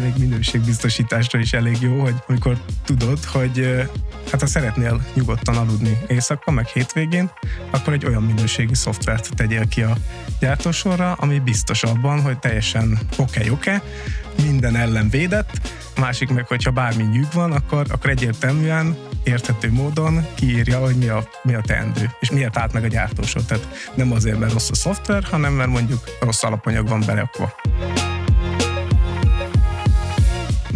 még minőségbiztosításra is elég jó, hogy amikor tudod, hogy hát ha szeretnél nyugodtan aludni éjszaka, meg hétvégén, akkor egy olyan minőségű szoftvert tegyél ki a gyártósorra, ami biztos abban, hogy teljesen oké, okay, oké, okay, minden ellen védett, másik meg, hogyha bármi nyűg van, akkor, akkor egyértelműen érthető módon kiírja, hogy mi a, mi a teendő, és miért állt meg a gyártósor. Tehát nem azért, mert rossz a szoftver, hanem mert mondjuk rossz alapanyag van beleakva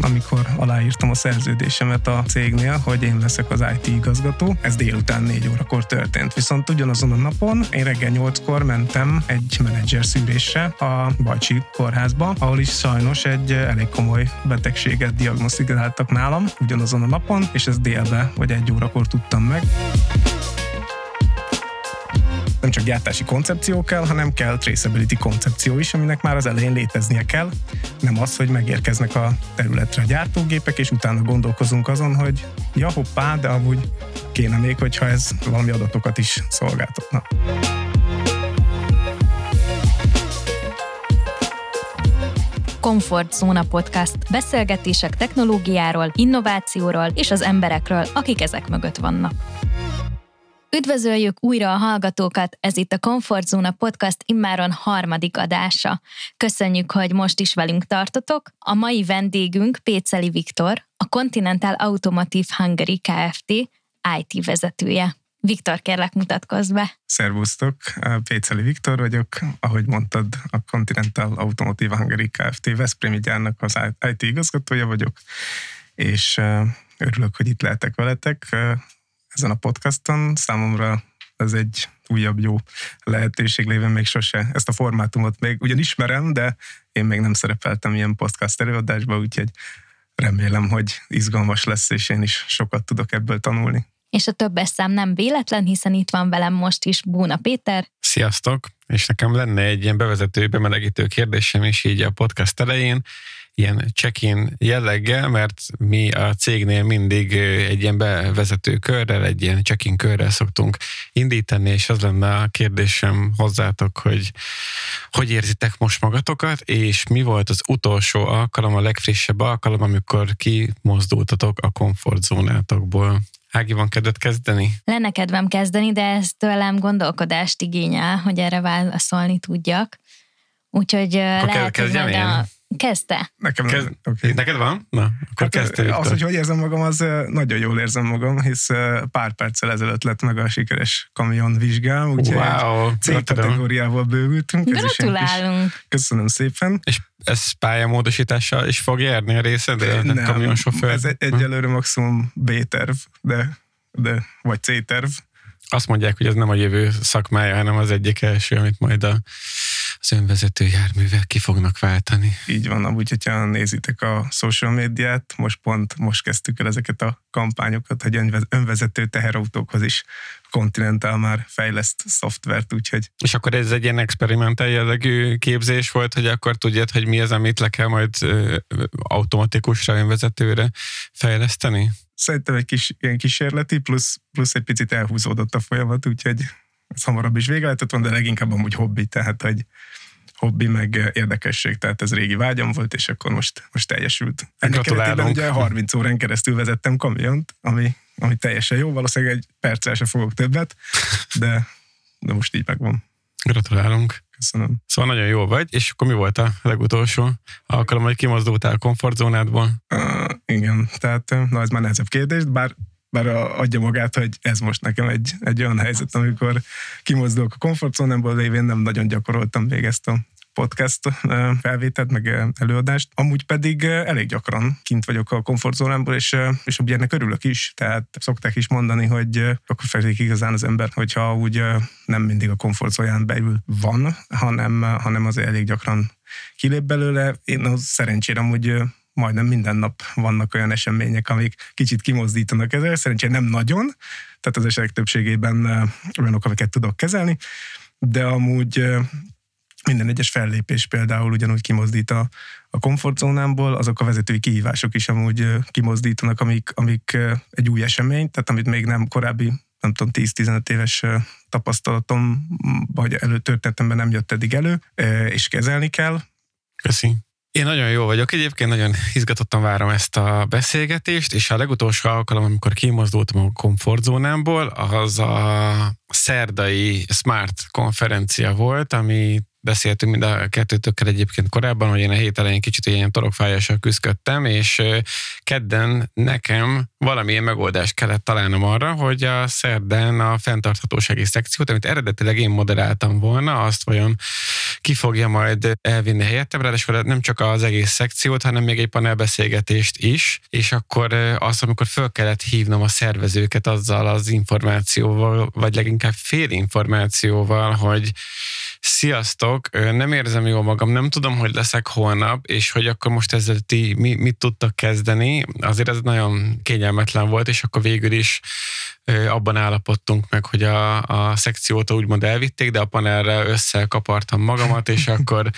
amikor aláírtam a szerződésemet a cégnél, hogy én leszek az IT igazgató. Ez délután 4 órakor történt. Viszont ugyanazon a napon én reggel 8-kor mentem egy menedzser szűrésre a Bajcsi kórházba, ahol is sajnos egy elég komoly betegséget diagnosztizáltak nálam ugyanazon a napon, és ez délbe vagy egy órakor tudtam meg nem csak gyártási koncepció kell, hanem kell traceability koncepció is, aminek már az elején léteznie kell. Nem az, hogy megérkeznek a területre a gyártógépek, és utána gondolkozunk azon, hogy ja hoppá, de amúgy kéne még, hogyha ez valami adatokat is szolgáltatna. Comfort Zone Podcast. Beszélgetések technológiáról, innovációról és az emberekről, akik ezek mögött vannak. Üdvözöljük újra a hallgatókat, ez itt a Comfort Zone Podcast immáron harmadik adása. Köszönjük, hogy most is velünk tartotok. A mai vendégünk Péceli Viktor, a Continental Automotive Hungary Kft. IT vezetője. Viktor, kérlek mutatkozz be. Szervusztok, Péceli Viktor vagyok, ahogy mondtad, a Continental Automotive Hungary Kft. Veszprémi gyárnak az IT igazgatója vagyok, és örülök, hogy itt lehetek veletek ezen a podcaston. Számomra ez egy újabb jó lehetőség lévén még sose ezt a formátumot még ugyan ismerem, de én még nem szerepeltem ilyen podcast előadásban, úgyhogy remélem, hogy izgalmas lesz, és én is sokat tudok ebből tanulni. És a többes szám nem véletlen, hiszen itt van velem most is Búna Péter. Sziasztok! És nekem lenne egy ilyen bevezető, bemelegítő kérdésem is így a podcast elején ilyen check-in jelleggel, mert mi a cégnél mindig egy ilyen bevezető körrel, egy ilyen check-in körrel szoktunk indítani, és az lenne a kérdésem hozzátok, hogy hogy érzitek most magatokat, és mi volt az utolsó alkalom, a legfrissebb alkalom, amikor kimozdultatok a komfortzónátokból? Ági, van kedved kezdeni? Lenne kedvem kezdeni, de ez tőlem gondolkodást igényel, hogy erre válaszolni tudjak. Úgyhogy Akkor lehet, hogy a, Kezdte. Nekem Kezd, okay. Neked van? Na, akkor hát, kezdte. Az, hogy hogy érzem magam, az nagyon jól érzem magam, hisz pár perccel ezelőtt lett meg a sikeres kamion vizsgám, úgyhogy wow, C kategóriával bővültünk. Gratulálunk. Köszönöm szépen. És ez pályamódosítással is fog járni a részed? De nem, kamionsofőr? Ez egyelőre maximum B-terv, de, de, vagy C-terv. Azt mondják, hogy ez nem a jövő szakmája, hanem az egyik első, amit majd a az önvezető járművek ki fognak váltani. Így van, amúgy, hogyha nézitek a social médiát, most pont most kezdtük el ezeket a kampányokat, hogy önvezető teherautókhoz is Continental már fejleszt szoftvert, úgyhogy... És akkor ez egy ilyen experimentál jellegű képzés volt, hogy akkor tudjad, hogy mi az, amit le kell majd automatikusra, önvezetőre fejleszteni? Szerintem egy kis ilyen kísérleti, plusz, plusz egy picit elhúzódott a folyamat, úgyhogy ez hamarabb is vége lehetett volna, de leginkább amúgy hobbi, tehát hogy hobbi, meg érdekesség, tehát ez régi vágyam volt, és akkor most, most teljesült. Ennek keretében ugye 30 órán keresztül vezettem kamiont, ami, ami teljesen jó, valószínűleg egy perccel se fogok többet, de, de most így megvan. Gratulálunk. Köszönöm. Szóval nagyon jó vagy, és akkor mi volt a legutolsó alkalom, hogy kimozdultál a komfortzónádból? Uh, igen, tehát na ez már nehezebb kérdés, bár bár adja magát, hogy ez most nekem egy, egy olyan helyzet, amikor kimozdulok a komfortzónámból, lévén nem nagyon gyakoroltam még ezt a podcast felvételt, meg előadást. Amúgy pedig elég gyakran kint vagyok a komfortzónámból, és, és ugye ennek örülök is. Tehát szokták is mondani, hogy akkor felik igazán az ember, hogyha úgy nem mindig a komfortzónán belül van, hanem, hanem azért elég gyakran kilép belőle. Én az szerencsére amúgy majdnem minden nap vannak olyan események, amik kicsit kimozdítanak ezzel. Szerencsére nem nagyon, tehát az esetek többségében olyanok, amiket tudok kezelni, de amúgy minden egyes fellépés például ugyanúgy kimozdít a, a komfortzónámból, azok a vezetői kihívások is amúgy kimozdítanak, amik, amik egy új esemény, tehát amit még nem korábbi nem tudom, 10-15 éves tapasztalatom, vagy előtörténetemben nem jött eddig elő, és kezelni kell. Köszi Én nagyon jó vagyok. Egyébként nagyon izgatottan várom ezt a beszélgetést, és a legutolsó alkalom, amikor kimozdultam a komfortzónámból, az a szerdai Smart konferencia volt, ami beszéltünk mind a kettőtökkel egyébként korábban, hogy én a hét elején kicsit ilyen torokfájással küzdöttem, és kedden nekem valamilyen megoldást kellett találnom arra, hogy a szerdán a fenntarthatósági szekciót, amit eredetileg én moderáltam volna, azt vajon ki fogja majd elvinni helyettem, ráadásul nem csak az egész szekciót, hanem még egy panelbeszélgetést is, és akkor azt, amikor föl kellett hívnom a szervezőket azzal az információval, vagy leginkább fél információval, hogy Sziasztok, nem érzem jól magam, nem tudom, hogy leszek holnap, és hogy akkor most ezzel ti mi, mit tudtak kezdeni. Azért ez nagyon kényelmetlen volt, és akkor végül is abban állapodtunk meg, hogy a, a szekciót úgymond elvitték, de a panelre összekapartam magamat, és akkor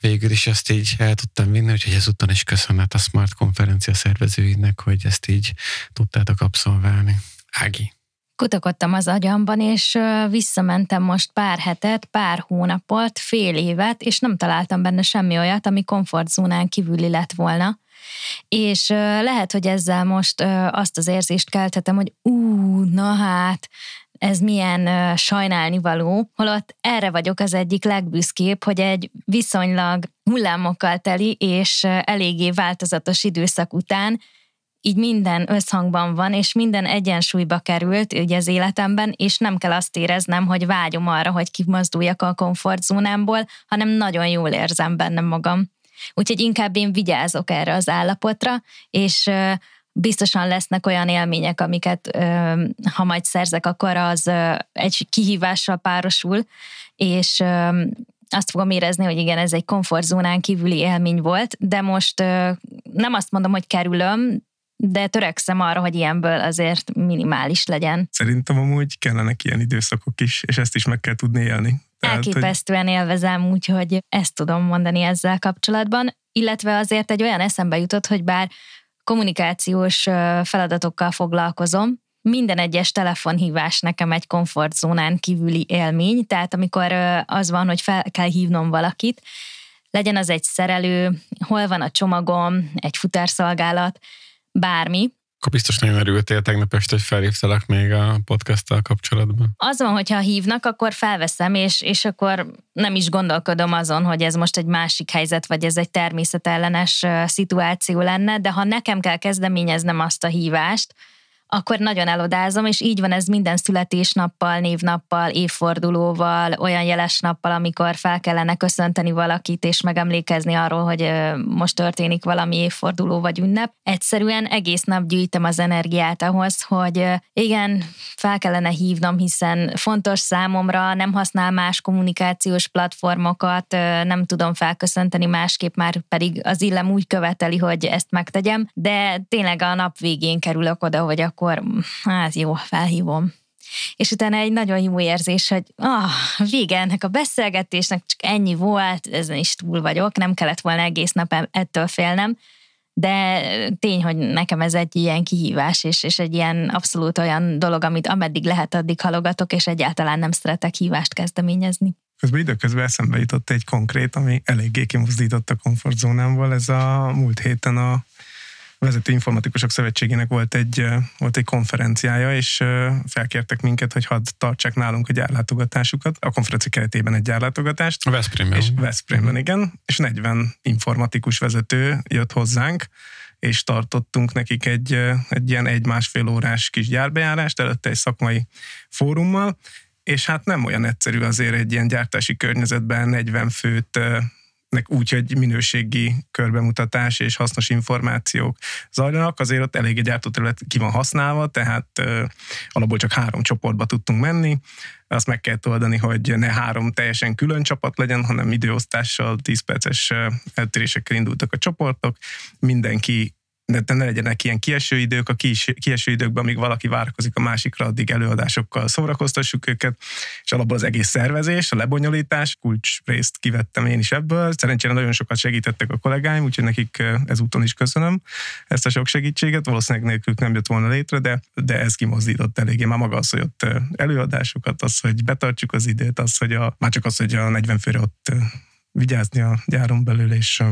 végül is ezt így el tudtam vinni, úgyhogy ezúttal is köszönet a Smart konferencia szervezőinek, hogy ezt így tudtátok abszolválni. Ági kutakodtam az agyamban, és visszamentem most pár hetet, pár hónapot, fél évet, és nem találtam benne semmi olyat, ami komfortzónán kívüli lett volna. És lehet, hogy ezzel most azt az érzést keltetem, hogy ú, na hát, ez milyen sajnálni való, holott erre vagyok az egyik legbüszkébb, hogy egy viszonylag hullámokkal teli és eléggé változatos időszak után így minden összhangban van, és minden egyensúlyba került ugye az életemben, és nem kell azt éreznem, hogy vágyom arra, hogy kimozduljak a komfortzónámból, hanem nagyon jól érzem benne magam. Úgyhogy inkább én vigyázok erre az állapotra, és biztosan lesznek olyan élmények, amiket ha majd szerzek, akkor az egy kihívással párosul, és azt fogom érezni, hogy igen, ez egy komfortzónán kívüli élmény volt, de most nem azt mondom, hogy kerülöm, de törekszem arra, hogy ilyenből azért minimális legyen. Szerintem amúgy kellenek ilyen időszakok is, és ezt is meg kell tudni élni. Tehát, Elképesztően hogy... élvezem, úgyhogy ezt tudom mondani ezzel kapcsolatban, illetve azért egy olyan eszembe jutott, hogy bár kommunikációs feladatokkal foglalkozom, minden egyes telefonhívás nekem egy komfortzónán kívüli élmény, tehát amikor az van, hogy fel kell hívnom valakit, legyen az egy szerelő, hol van a csomagom, egy futárszolgálat, bármi. Akkor biztos nagyon örültél tegnap este, hogy felhívtalak még a podcasttal kapcsolatban. Az van, hogyha hívnak, akkor felveszem, és, és akkor nem is gondolkodom azon, hogy ez most egy másik helyzet, vagy ez egy természetellenes szituáció lenne, de ha nekem kell kezdeményeznem azt a hívást, akkor nagyon elodázom, és így van ez minden születésnappal, névnappal, évfordulóval, olyan jeles nappal, amikor fel kellene köszönteni valakit, és megemlékezni arról, hogy most történik valami évforduló vagy ünnep. Egyszerűen egész nap gyűjtem az energiát ahhoz, hogy igen, fel kellene hívnom, hiszen fontos számomra, nem használ más kommunikációs platformokat, nem tudom felköszönteni másképp, már pedig az illem úgy követeli, hogy ezt megtegyem, de tényleg a nap végén kerülök oda, hogy akkor akkor hát jó, felhívom. És utána egy nagyon jó érzés, hogy ah, vége ennek a beszélgetésnek, csak ennyi volt, ezen is túl vagyok, nem kellett volna egész nap ettől félnem, de tény, hogy nekem ez egy ilyen kihívás, és, és egy ilyen abszolút olyan dolog, amit ameddig lehet, addig halogatok, és egyáltalán nem szeretek hívást kezdeményezni. Közben időközben eszembe jutott egy konkrét, ami eléggé kimozdított a komfortzónámból. Ez a múlt héten a Vezető Informatikusok Szövetségének volt egy, volt egy konferenciája, és felkértek minket, hogy hadd tartsák nálunk a gyárlátogatásukat, a konferencia keretében egy gyárlátogatást. Veszprémben. És Veszprémben, igen. És 40 informatikus vezető jött hozzánk, és tartottunk nekik egy, egy ilyen egy-másfél órás kis gyárbejárást, előtte egy szakmai fórummal, és hát nem olyan egyszerű azért egy ilyen gyártási környezetben 40 főt úgy, hogy minőségi körbemutatás és hasznos információk zajlanak, azért ott elég egy gyártóterület ki van használva, tehát alapból csak három csoportba tudtunk menni, azt meg kell oldani, hogy ne három teljesen külön csapat legyen, hanem időosztással, 10 perces eltérésekkel indultak a csoportok, mindenki de ne legyenek ilyen kieső idők, a kieső időkben, amíg valaki várakozik a másikra, addig előadásokkal szórakoztassuk őket, és alapból az egész szervezés, a lebonyolítás, kulcs részt kivettem én is ebből. Szerencsére nagyon sokat segítettek a kollégáim, úgyhogy nekik ezúton is köszönöm ezt a sok segítséget. Valószínűleg nélkülük nem jött volna létre, de, de ez kimozdított eléggé. Már maga az, hogy ott előadásokat, az, hogy betartjuk az időt, az, hogy a, már csak az, hogy a 40 főre ott vigyázni a gyáron belül, és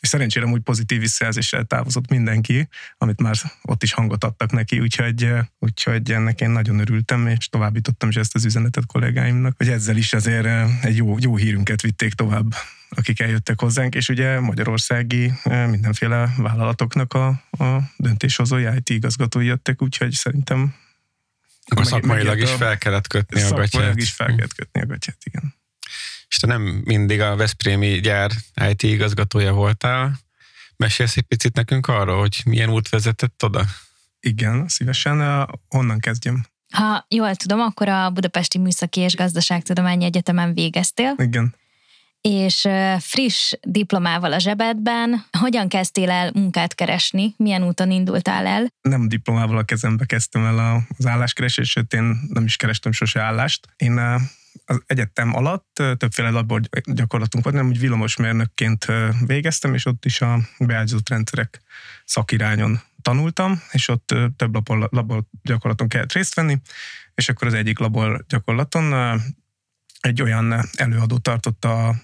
és szerencsére úgy pozitív visszajelzéssel távozott mindenki, amit már ott is hangot adtak neki, úgyhogy, úgyhogy ennek én nagyon örültem, és továbbítottam is ezt az üzenetet kollégáimnak, hogy ezzel is azért egy jó, jó hírünket vitték tovább akik eljöttek hozzánk, és ugye magyarországi mindenféle vállalatoknak a, a döntéshozói IT igazgatói jöttek, úgyhogy szerintem akkor szakmailag is fel kellett kötni a gatyát. Szakmailag is fel kellett kötni a gatyát, igen. És te nem mindig a Veszprémi gyár IT igazgatója voltál. Mesélsz egy picit nekünk arról, hogy milyen út vezetett oda? Igen, szívesen. Honnan kezdjem? Ha jól tudom, akkor a Budapesti Műszaki és Gazdaságtudományi Egyetemen végeztél. Igen és friss diplomával a zsebedben, hogyan kezdtél el munkát keresni? Milyen úton indultál el? Nem diplomával a kezembe kezdtem el az álláskeresést, sőt én nem is kerestem sose állást. Én az egyetem alatt többféle labor gyakorlatunk volt, nem úgy villamosmérnökként végeztem, és ott is a beállított rendszerek szakirányon tanultam, és ott több labor, labor gyakorlaton kellett részt venni, és akkor az egyik labor gyakorlaton egy olyan előadó tartotta a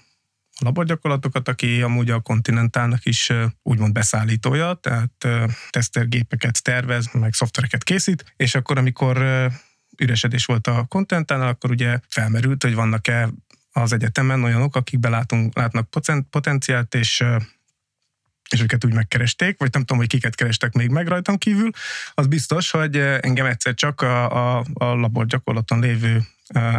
laborgyakorlatokat, aki amúgy a kontinentálnak is úgymond beszállítója, tehát tesztergépeket tervez, meg szoftvereket készít, és akkor, amikor üresedés volt a kontinentálnál, akkor ugye felmerült, hogy vannak-e az egyetemen olyanok, akik belátunk, látnak potenciált, és és őket úgy megkeresték, vagy nem tudom, hogy kiket kerestek még meg rajtam kívül, az biztos, hogy engem egyszer csak a, a, a labor gyakorlaton lévő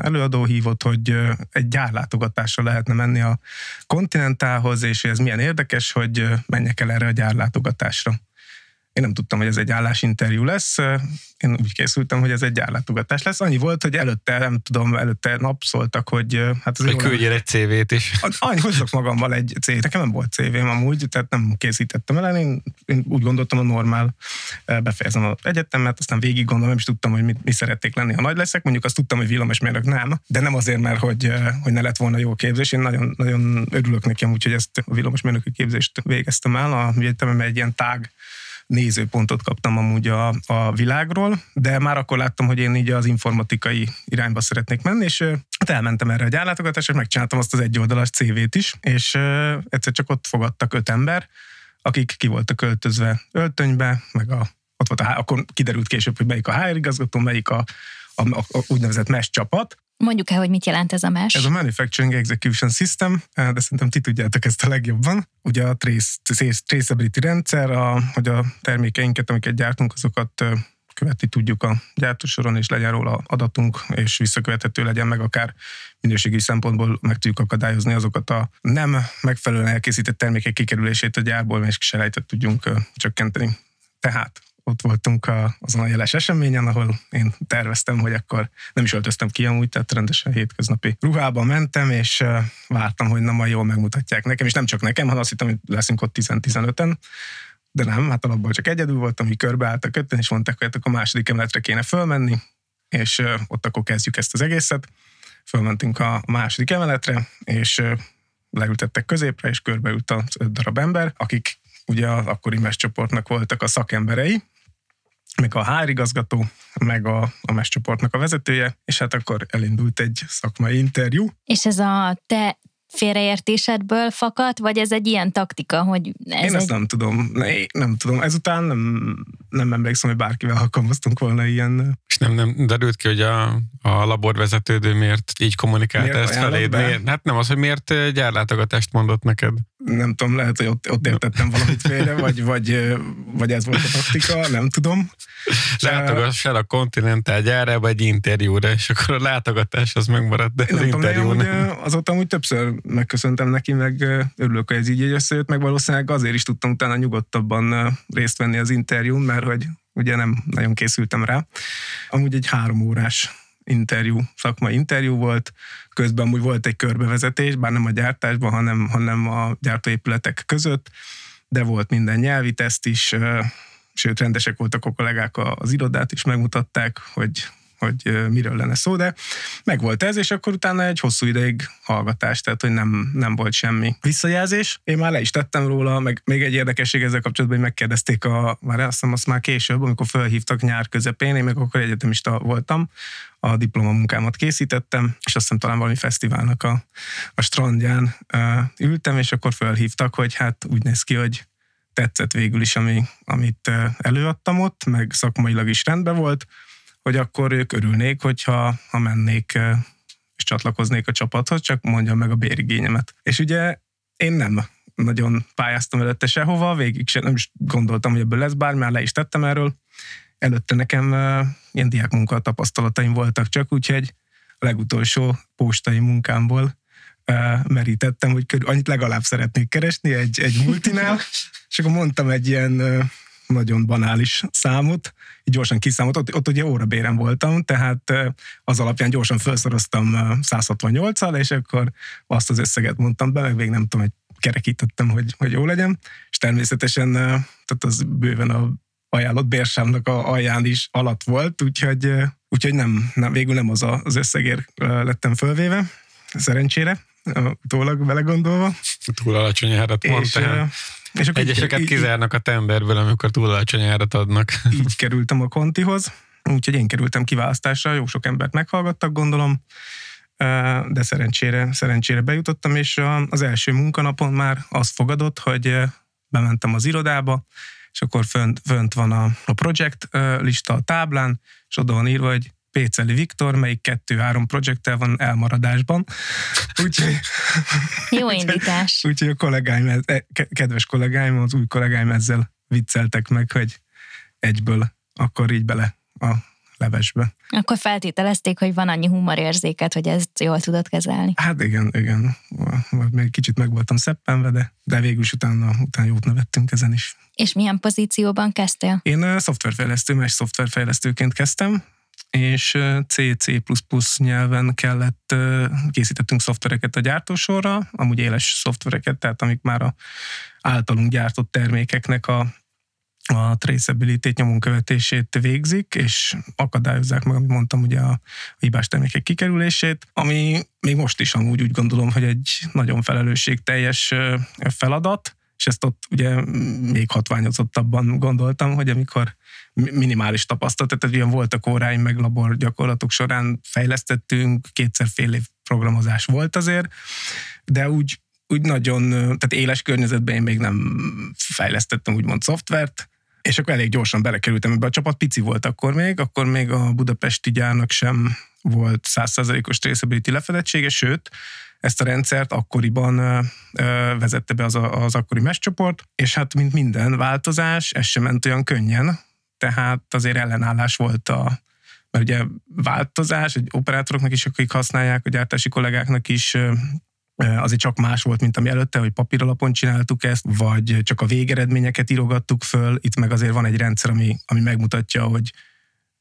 előadó hívott, hogy egy gyárlátogatásra lehetne menni a kontinentálhoz, és ez milyen érdekes, hogy menjek el erre a gyárlátogatásra. Én nem tudtam, hogy ez egy állásinterjú lesz. Én úgy készültem, hogy ez egy állátogatás lesz. Annyi volt, hogy előtte, nem tudom, előtte nap szóltak, hogy hát az Hogy küldjél egy CV-t is. Annyi hozok magammal egy CV. Nekem nem volt CV-m amúgy, tehát nem készítettem el. Én, én úgy gondoltam, a normál befejezem az egyetemet, aztán végig gondolom, nem is tudtam, hogy mit, mi szerették lenni, ha nagy leszek. Mondjuk azt tudtam, hogy villamosmérnök nem, de nem azért, mert hogy, hogy ne lett volna jó képzés. Én nagyon, nagyon örülök nekem, úgyhogy ezt a villamosmérnöki képzést végeztem el. A egyetemem egy ilyen tág nézőpontot kaptam amúgy a, a világról, de már akkor láttam, hogy én így az informatikai irányba szeretnék menni, és hát elmentem erre a gyárlátogatásra, megcsináltam azt az egyoldalas CV-t is, és egyszer csak ott fogadtak öt ember, akik ki voltak költözve öltönybe, meg a, ott volt a, akkor kiderült később, hogy melyik a HR igazgató, melyik a, a, a úgynevezett MES csapat, Mondjuk el, hogy mit jelent ez a MES? Ez a Manufacturing Execution System, de szerintem ti tudjátok ezt a legjobban. Ugye a trace, traceability rendszer, a, hogy a termékeinket, amiket gyártunk, azokat követni tudjuk a gyártósoron, és legyen róla adatunk, és visszakövethető legyen meg akár minőségi szempontból meg tudjuk akadályozni azokat a nem megfelelően elkészített termékek kikerülését a gyárból, és selejtet tudjunk csökkenteni. Tehát ott voltunk a, azon a jeles eseményen, ahol én terveztem, hogy akkor nem is öltöztem ki amúgy, tehát rendesen hétköznapi ruhában mentem, és vártam, hogy nem majd jól megmutatják nekem, és nem csak nekem, hanem azt hittem, hogy leszünk ott 10-15-en, de nem, hát alapból csak egyedül voltam, hogy körbeálltak ötten, és mondták, hogy a második emeletre kéne fölmenni, és ott akkor kezdjük ezt az egészet. Fölmentünk a második emeletre, és leültettek középre, és körbeült az öt darab ember, akik ugye az akkori MES csoportnak voltak a szakemberei, meg a HR igazgató, meg a, a MES csoportnak a vezetője, és hát akkor elindult egy szakmai interjú. És ez a te félreértésedből fakadt, vagy ez egy ilyen taktika, hogy ez Én egy... ezt nem tudom. Ne, nem tudom. Ezután nem, nem emlékszem, hogy bárkivel alkalmaztunk volna ilyen. És nem, nem derült ki, hogy a, a laborvezetődő miért így kommunikálta miért ezt feléd? Miért, hát nem az, hogy miért gyárlátogatást mondott neked. Nem tudom, lehet, hogy ott, ott értettem valamit félre, vagy, vagy, vagy ez volt a taktika, nem tudom. Látogass el a Continental gyárába egy interjúra, és akkor a látogatás az megmaradt, de az nem interjú tudom, nem. Azóta úgy többször megköszöntem neki, meg örülök, hogy ez így összejött, meg valószínűleg azért is tudtam utána nyugodtabban részt venni az interjún, mert hogy ugye nem nagyon készültem rá. Amúgy egy három órás interjú, szakmai interjú volt, közben úgy volt egy körbevezetés, bár nem a gyártásban, hanem, hanem a gyártóépületek között, de volt minden nyelvi teszt is, sőt rendesek voltak a kollégák az irodát is megmutatták, hogy hogy miről lenne szó, de meg volt ez, és akkor utána egy hosszú ideig hallgatás, tehát hogy nem, nem volt semmi visszajelzés. Én már le is tettem róla, meg még egy érdekesség ezzel kapcsolatban, hogy megkérdezték a, már azt hiszem azt már később, amikor felhívtak nyár közepén, én meg akkor egyetemista voltam, a diplomamunkámat készítettem, és azt hiszem talán valami fesztiválnak a, a strandján uh, ültem, és akkor felhívtak, hogy hát úgy néz ki, hogy tetszett végül is, ami, amit előadtam ott, meg szakmailag is rendben volt, hogy akkor ők örülnék, hogyha ha mennék és csatlakoznék a csapathoz, csak mondjam meg a bérigényemet. És ugye én nem nagyon pályáztam előtte sehova, végig sem nem is gondoltam, hogy ebből lesz bármi, már le is tettem erről. Előtte nekem ilyen diákmunka tapasztalataim voltak csak, úgyhogy a legutolsó postai munkámból merítettem, hogy körül, annyit legalább szeretnék keresni egy, egy multinál, és akkor mondtam egy ilyen nagyon banális számot, így gyorsan kiszámolt, ott, ott ugye órabéren voltam, tehát az alapján gyorsan felszoroztam 168-al, és akkor azt az összeget mondtam be, meg még nem tudom, hogy kerekítettem, hogy, hogy jó legyen, és természetesen tehát az bőven a ajánlott bérsámnak a alján is alatt volt, úgyhogy, úgyhogy nem, nem, végül nem az a, az összegér lettem fölvéve, szerencsére, utólag belegondolva. Túl alacsony árat. És akkor Egyeseket így, kizárnak a temberből, amikor túl alacsony árat adnak. Így kerültem a kontihoz, úgyhogy én kerültem kiválasztásra, jó sok embert meghallgattak, gondolom, de szerencsére, szerencsére bejutottam, és az első munkanapon már az fogadott, hogy bementem az irodába, és akkor fönt, fönt van a, a projekt lista a táblán, és oda van írva, hogy Péceli Viktor, melyik kettő-három projekttel van elmaradásban. Úgyhogy, Jó indítás. Úgyhogy a kollégáim, e, kedves kollégáim, az új kollégáim ezzel vicceltek meg, hogy egyből akkor így bele a levesbe. Akkor feltételezték, hogy van annyi humorérzéket, hogy ezt jól tudod kezelni. Hát igen, igen. Még kicsit meg voltam szeppenve, de, de végül is utána, utána jót nevettünk ezen is. És milyen pozícióban kezdtél? Én szoftverfejlesztő, más szoftverfejlesztőként kezdtem, és C++ nyelven kellett, készítettünk szoftvereket a gyártósorra, amúgy éles szoftvereket, tehát amik már a általunk gyártott termékeknek a, a traceability nyomon követését végzik, és akadályozzák meg, amit mondtam, ugye a hibás termékek kikerülését, ami még most is amúgy úgy gondolom, hogy egy nagyon felelősségteljes feladat, és ezt ott ugye még hatványozottabban gondoltam, hogy amikor minimális tapasztalat, tehát ilyen voltak óráim, meg labor gyakorlatok során fejlesztettünk, kétszer fél év programozás volt azért, de úgy, úgy nagyon, tehát éles környezetben én még nem fejlesztettem úgymond szoftvert, és akkor elég gyorsan belekerültem ebbe a csapat, pici volt akkor még, akkor még a budapesti gyárnak sem volt százszerzalékos traceability lefedettsége, sőt, ezt a rendszert akkoriban vezette be az, a, az akkori mescsoport, és hát mint minden változás, ez sem ment olyan könnyen, tehát azért ellenállás volt a, mert ugye változás, egy operátoroknak is, akik használják, a gyártási kollégáknak is azért csak más volt, mint ami előtte, hogy papíralapon csináltuk ezt, vagy csak a végeredményeket írogattuk föl. Itt meg azért van egy rendszer, ami, ami megmutatja, hogy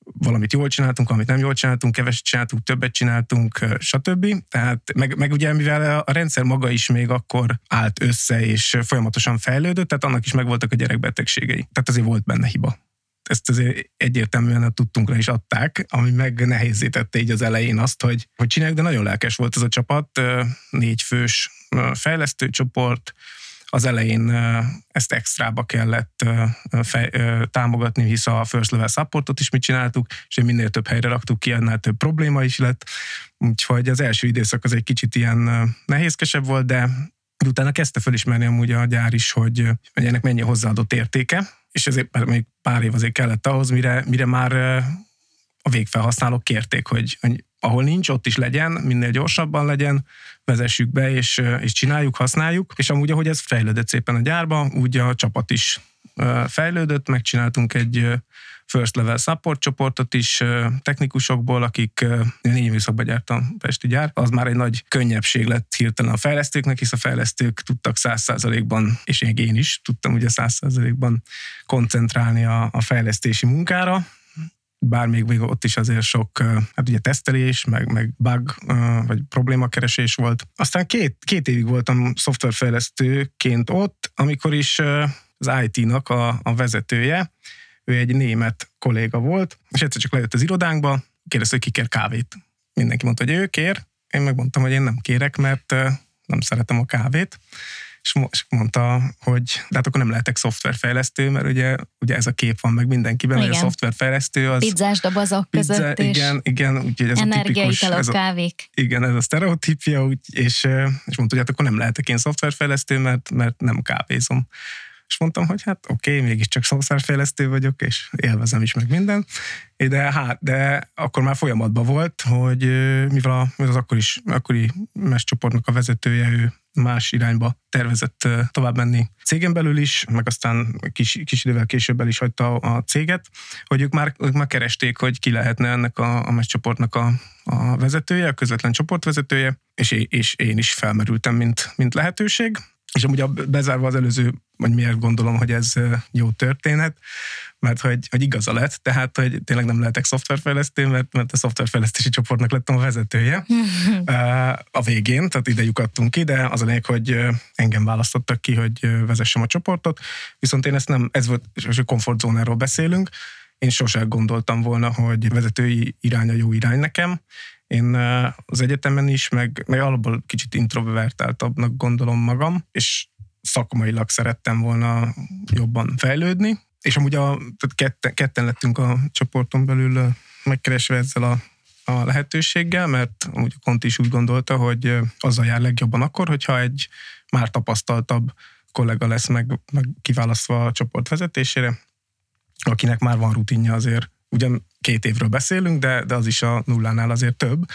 valamit jól csináltunk, amit nem jól csináltunk, keveset csináltunk, többet csináltunk, stb. Tehát meg, meg ugye mivel a rendszer maga is még akkor állt össze és folyamatosan fejlődött, tehát annak is megvoltak a gyerekbetegségei. Tehát azért volt benne hiba ezt azért egyértelműen a tudtunkra is adták, ami meg nehézítette így az elején azt, hogy, hogy csináljuk, de nagyon lelkes volt ez a csapat, négy fős fejlesztőcsoport, az elején ezt extrába kellett fej, támogatni, hisz a first level supportot is mit csináltuk, és minél több helyre raktuk ki, annál több probléma is lett. Úgyhogy az első időszak az egy kicsit ilyen nehézkesebb volt, de utána kezdte felismerni amúgy a gyár is, hogy ennek mennyi hozzáadott értéke, és ezért még pár év azért kellett ahhoz, mire, mire már a végfelhasználók kérték, hogy, hogy ahol nincs, ott is legyen, minél gyorsabban legyen, vezessük be, és, és csináljuk, használjuk. És amúgy, ahogy ez fejlődött szépen a gyárba, úgy a csapat is fejlődött, megcsináltunk egy first level support csoportot is technikusokból, akik négy műszakba gyárt a Pesti gyár. Az már egy nagy könnyebbség lett hirtelen a fejlesztőknek, hisz a fejlesztők tudtak száz százalékban, és én is tudtam ugye száz százalékban koncentrálni a, a fejlesztési munkára, bár még, még ott is azért sok, hát ugye tesztelés, meg, meg bug, vagy problémakeresés volt. Aztán két, két évig voltam szoftverfejlesztőként ott, amikor is az IT-nak a, a vezetője, ő egy német kolléga volt, és egyszer csak lejött az irodánkba, kérdezte, hogy ki kér kávét. Mindenki mondta, hogy ő kér, én megmondtam, hogy én nem kérek, mert nem szeretem a kávét és mondta, hogy de hát akkor nem lehetek szoftverfejlesztő, mert ugye, ugye ez a kép van meg mindenkiben, igen. hogy a szoftverfejlesztő az... Pizzás dobozok pizza, között és igen, igen, úgyhogy ez a tipikus... Ez a, kávék. Igen, ez a sztereotípia, úgy, és, és mondta, hogy hát akkor nem lehetek én szoftverfejlesztő, mert, mert nem kávézom. És mondtam, hogy hát oké, okay, mégiscsak szoftverfejlesztő vagyok, és élvezem is meg minden. De, hát, de akkor már folyamatban volt, hogy mivel, a, mivel az akkori, akkori mescsoportnak a vezetője, ő más irányba tervezett tovább menni cégen belül is, meg aztán kis, kis idővel később el is hagyta a céget, hogy ők már, ők már keresték, hogy ki lehetne ennek a, a mescsoportnak a, a vezetője, a közvetlen csoportvezetője, és, és én is felmerültem, mint, mint lehetőség. És amúgy a, bezárva az előző, vagy miért gondolom, hogy ez jó történet, mert hogy, hogy igaza lett, tehát hogy tényleg nem lehetek szoftverfejlesztő, mert, mert a szoftverfejlesztési csoportnak lettem a vezetője a végén, tehát ide lyukadtunk ki, de az a lényeg, hogy engem választottak ki, hogy vezessem a csoportot, viszont én ezt nem, ez volt, és a komfortzónáról beszélünk, én sosem gondoltam volna, hogy vezetői irány a jó irány nekem. Én az egyetemen is, meg, meg alapból kicsit introvertáltabbnak gondolom magam, és szakmailag szerettem volna jobban fejlődni, és amúgy a, tehát ketten, ketten lettünk a csoporton belül megkeresve ezzel a, a lehetőséggel, mert amúgy a Konti is úgy gondolta, hogy azzal jár legjobban akkor, hogyha egy már tapasztaltabb kollega lesz meg, meg kiválasztva a csoport vezetésére, akinek már van rutinja azért, ugyan két évről beszélünk, de, de az is a nullánál azért több,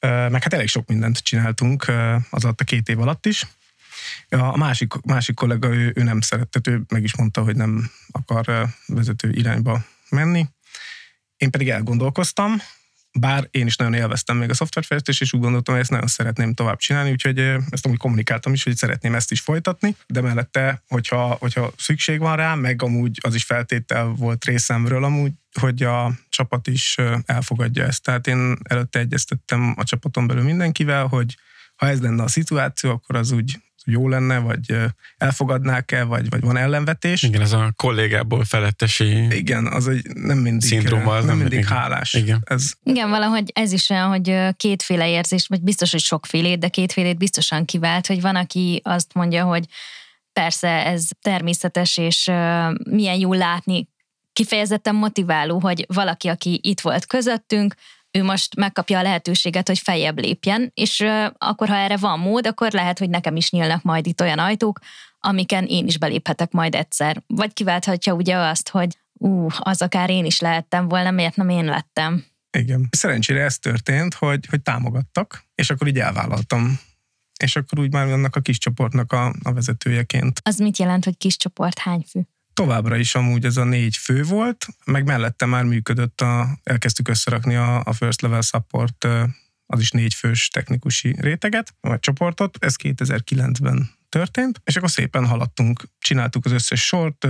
meg hát elég sok mindent csináltunk az alatt a két év alatt is, a másik, másik kollega, ő, ő nem szeretett, ő meg is mondta, hogy nem akar vezető irányba menni. Én pedig elgondolkoztam, bár én is nagyon élveztem még a szoftverfejlesztést, és úgy gondoltam, hogy ezt nagyon szeretném tovább csinálni, úgyhogy ezt amúgy kommunikáltam is, hogy szeretném ezt is folytatni, de mellette, hogyha, hogyha szükség van rá, meg amúgy az is feltétel volt részemről amúgy, hogy a csapat is elfogadja ezt. Tehát én előtte egyeztettem a csapaton belül mindenkivel, hogy ha ez lenne a szituáció, akkor az úgy jó lenne, vagy elfogadnák-e, vagy, vagy van ellenvetés. Igen, ez a kollégából felettesi Igen, az egy nem mindig, szindróma, nem, nem mindig igen. hálás. Igen. Ez... igen, valahogy ez is olyan, hogy kétféle érzés, vagy biztos, hogy sokfélét, de kétfélét biztosan kivált, hogy van, aki azt mondja, hogy persze ez természetes, és milyen jó látni, kifejezetten motiváló, hogy valaki, aki itt volt közöttünk, ő most megkapja a lehetőséget, hogy feljebb lépjen, és akkor, ha erre van mód, akkor lehet, hogy nekem is nyílnak majd itt olyan ajtók, amiken én is beléphetek majd egyszer. Vagy kiválthatja ugye azt, hogy ú, az akár én is lehettem volna, miért nem én lettem. Igen. Szerencsére ez történt, hogy, hogy támogattak, és akkor így elvállaltam és akkor úgy már annak a kis csoportnak a, a vezetőjeként. Az mit jelent, hogy kis csoport, hány fő? Továbbra is amúgy ez a négy fő volt, meg mellette már működött, a, elkezdtük összerakni a, a First Level Support, az is négy fős technikusi réteget, vagy csoportot, ez 2009-ben történt, és akkor szépen haladtunk, csináltuk az összes sort,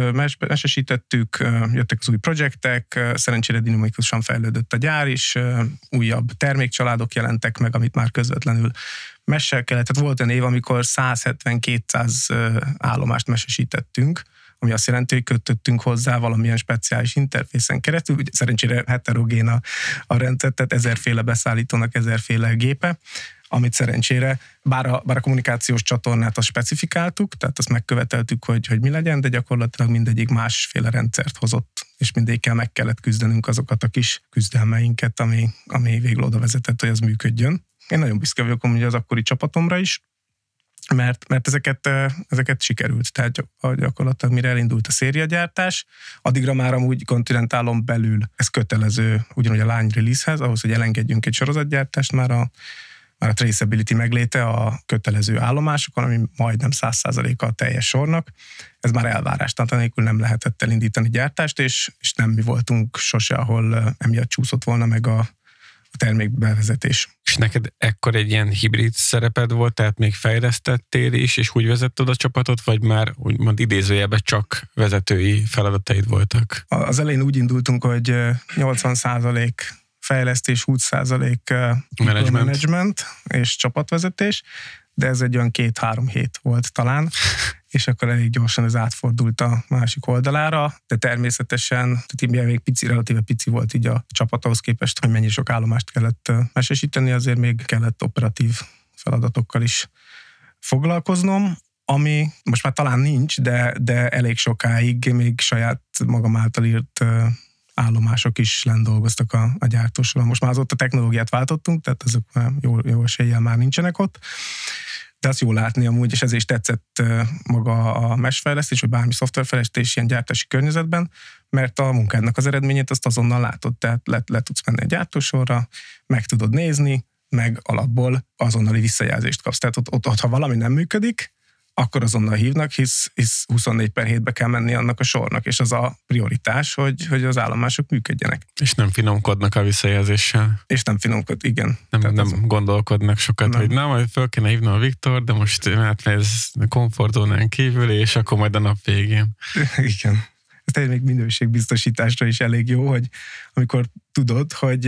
mesesítettük, jöttek az új projektek, szerencsére dinamikusan fejlődött a gyár is, újabb termékcsaládok jelentek meg, amit már közvetlenül messel kellett. Tehát volt egy év, amikor 170-200 állomást mesesítettünk, ami azt jelenti, hogy kötöttünk hozzá valamilyen speciális interfészen keresztül, ugye szerencsére heterogén a, a rendszer, tehát ezerféle beszállítónak ezerféle gépe, amit szerencsére, bár a, bár a kommunikációs csatornát azt specifikáltuk, tehát azt megköveteltük, hogy, hogy mi legyen, de gyakorlatilag mindegyik másféle rendszert hozott, és mindegyikkel meg kellett küzdenünk azokat a kis küzdelmeinket, ami, ami végül oda vezetett, hogy az működjön. Én nagyon büszke vagyok hogy az akkori csapatomra is, mert, mert ezeket, ezeket sikerült. Tehát gyakorlatilag mire elindult a szériagyártás, addigra már amúgy kontinentálon belül ez kötelező, ugyanúgy a lány releasehez, ahhoz, hogy elengedjünk egy sorozatgyártást, már a, már a traceability megléte a kötelező állomásokon, ami majdnem 100%-a a teljes sornak, ez már elvárás, tehát nélkül nem lehetett elindítani gyártást, és, és nem mi voltunk sose, ahol emiatt csúszott volna meg a termékbevezetés. És neked ekkor egy ilyen hibrid szereped volt, tehát még fejlesztettél is, és úgy vezetted a csapatot, vagy már úgymond idézőjelben csak vezetői feladataid voltak? Az elején úgy indultunk, hogy 80% fejlesztés, 20% management. management és csapatvezetés, de ez egy olyan két-három hét volt talán, és akkor elég gyorsan ez átfordult a másik oldalára, de természetesen, így még pici, relatíve pici volt így a csapat ahhoz képest, hogy mennyi sok állomást kellett mesesíteni, azért még kellett operatív feladatokkal is foglalkoznom, ami most már talán nincs, de, de elég sokáig még saját magam által írt állomások is lent dolgoztak a, a gyártósoron. Most már azóta technológiát váltottunk, tehát ezek már jó, jó eséllyel már nincsenek ott. De azt jó látni amúgy, és ez is tetszett maga a mesfejlesztés, vagy bármi szoftverfejlesztés ilyen gyártási környezetben, mert a munkádnak az eredményét azt azonnal látod, tehát le, le tudsz menni a gyártósorra, meg tudod nézni, meg alapból azonnali visszajelzést kapsz. Tehát ott, ott, ott ha valami nem működik, akkor azonnal hívnak, hisz, hisz 24 per 7-be kell menni annak a sornak, és az a prioritás, hogy, hogy az állomások működjenek. És nem finomkodnak a visszajelzéssel. És nem finomkod, igen. Nem, nem az... gondolkodnak sokat, nem. hogy na, majd föl kéne hívnom a Viktor, de most átmész komfortzónán kívül, és akkor majd a nap végén. igen. Ez még minőségbiztosításra is elég jó, hogy amikor tudod, hogy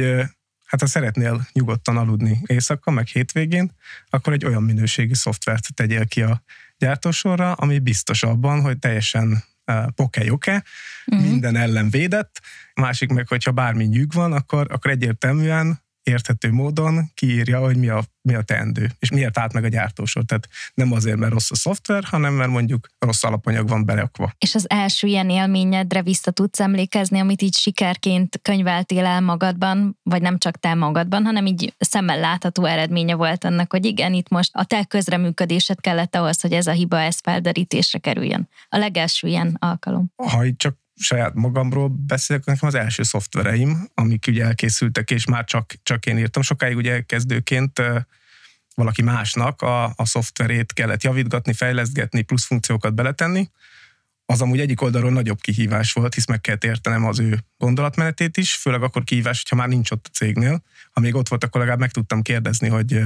hát ha szeretnél nyugodtan aludni éjszaka, meg hétvégén, akkor egy olyan minőségi szoftvert tegyél ki a gyártósorra, ami biztos abban, hogy teljesen uh, poke-joke, uh-huh. minden ellen védett. A másik meg, hogyha bármi nyűg van, akkor, akkor egyértelműen érthető módon kiírja, hogy mi a, mi a teendő, és miért állt meg a gyártósor. Tehát nem azért, mert rossz a szoftver, hanem mert mondjuk rossz alapanyag van berakva. És az első ilyen élményedre vissza tudsz emlékezni, amit így sikerként könyveltél el magadban, vagy nem csak te magadban, hanem így szemmel látható eredménye volt annak, hogy igen, itt most a te közreműködésed kellett ahhoz, hogy ez a hiba ez felderítésre kerüljön. A legelső ilyen alkalom. Ha csak saját magamról beszélek, nekem az első szoftvereim, amik ugye elkészültek, és már csak, csak én írtam. Sokáig ugye kezdőként valaki másnak a, a szoftverét kellett javítgatni, fejlesztgetni, plusz funkciókat beletenni. Az amúgy egyik oldalról nagyobb kihívás volt, hisz meg kellett értenem az ő gondolatmenetét is, főleg akkor kihívás, hogyha már nincs ott a cégnél. Ha még ott volt, akkor legalább meg tudtam kérdezni, hogy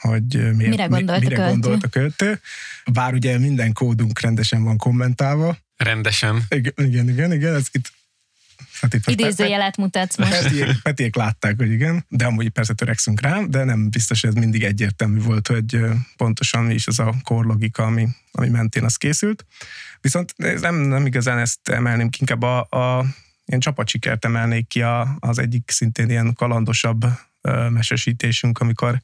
hogy miért, mire gondolt, mire a, gondolt a költő. Bár ugye minden kódunk rendesen van kommentálva, Rendesen. Igen, igen, igen, igen ez itt Hát itt Idézőjelet mutatsz most. Petiek, petiek látták, hogy igen, de amúgy persze törekszünk rá, de nem biztos, hogy ez mindig egyértelmű volt, hogy pontosan mi is az a core logika, ami, ami mentén az készült. Viszont nem, nem igazán ezt emelném ki, inkább a, a ilyen csapatsikert emelnék ki a, az egyik szintén ilyen kalandosabb mesesítésünk, amikor,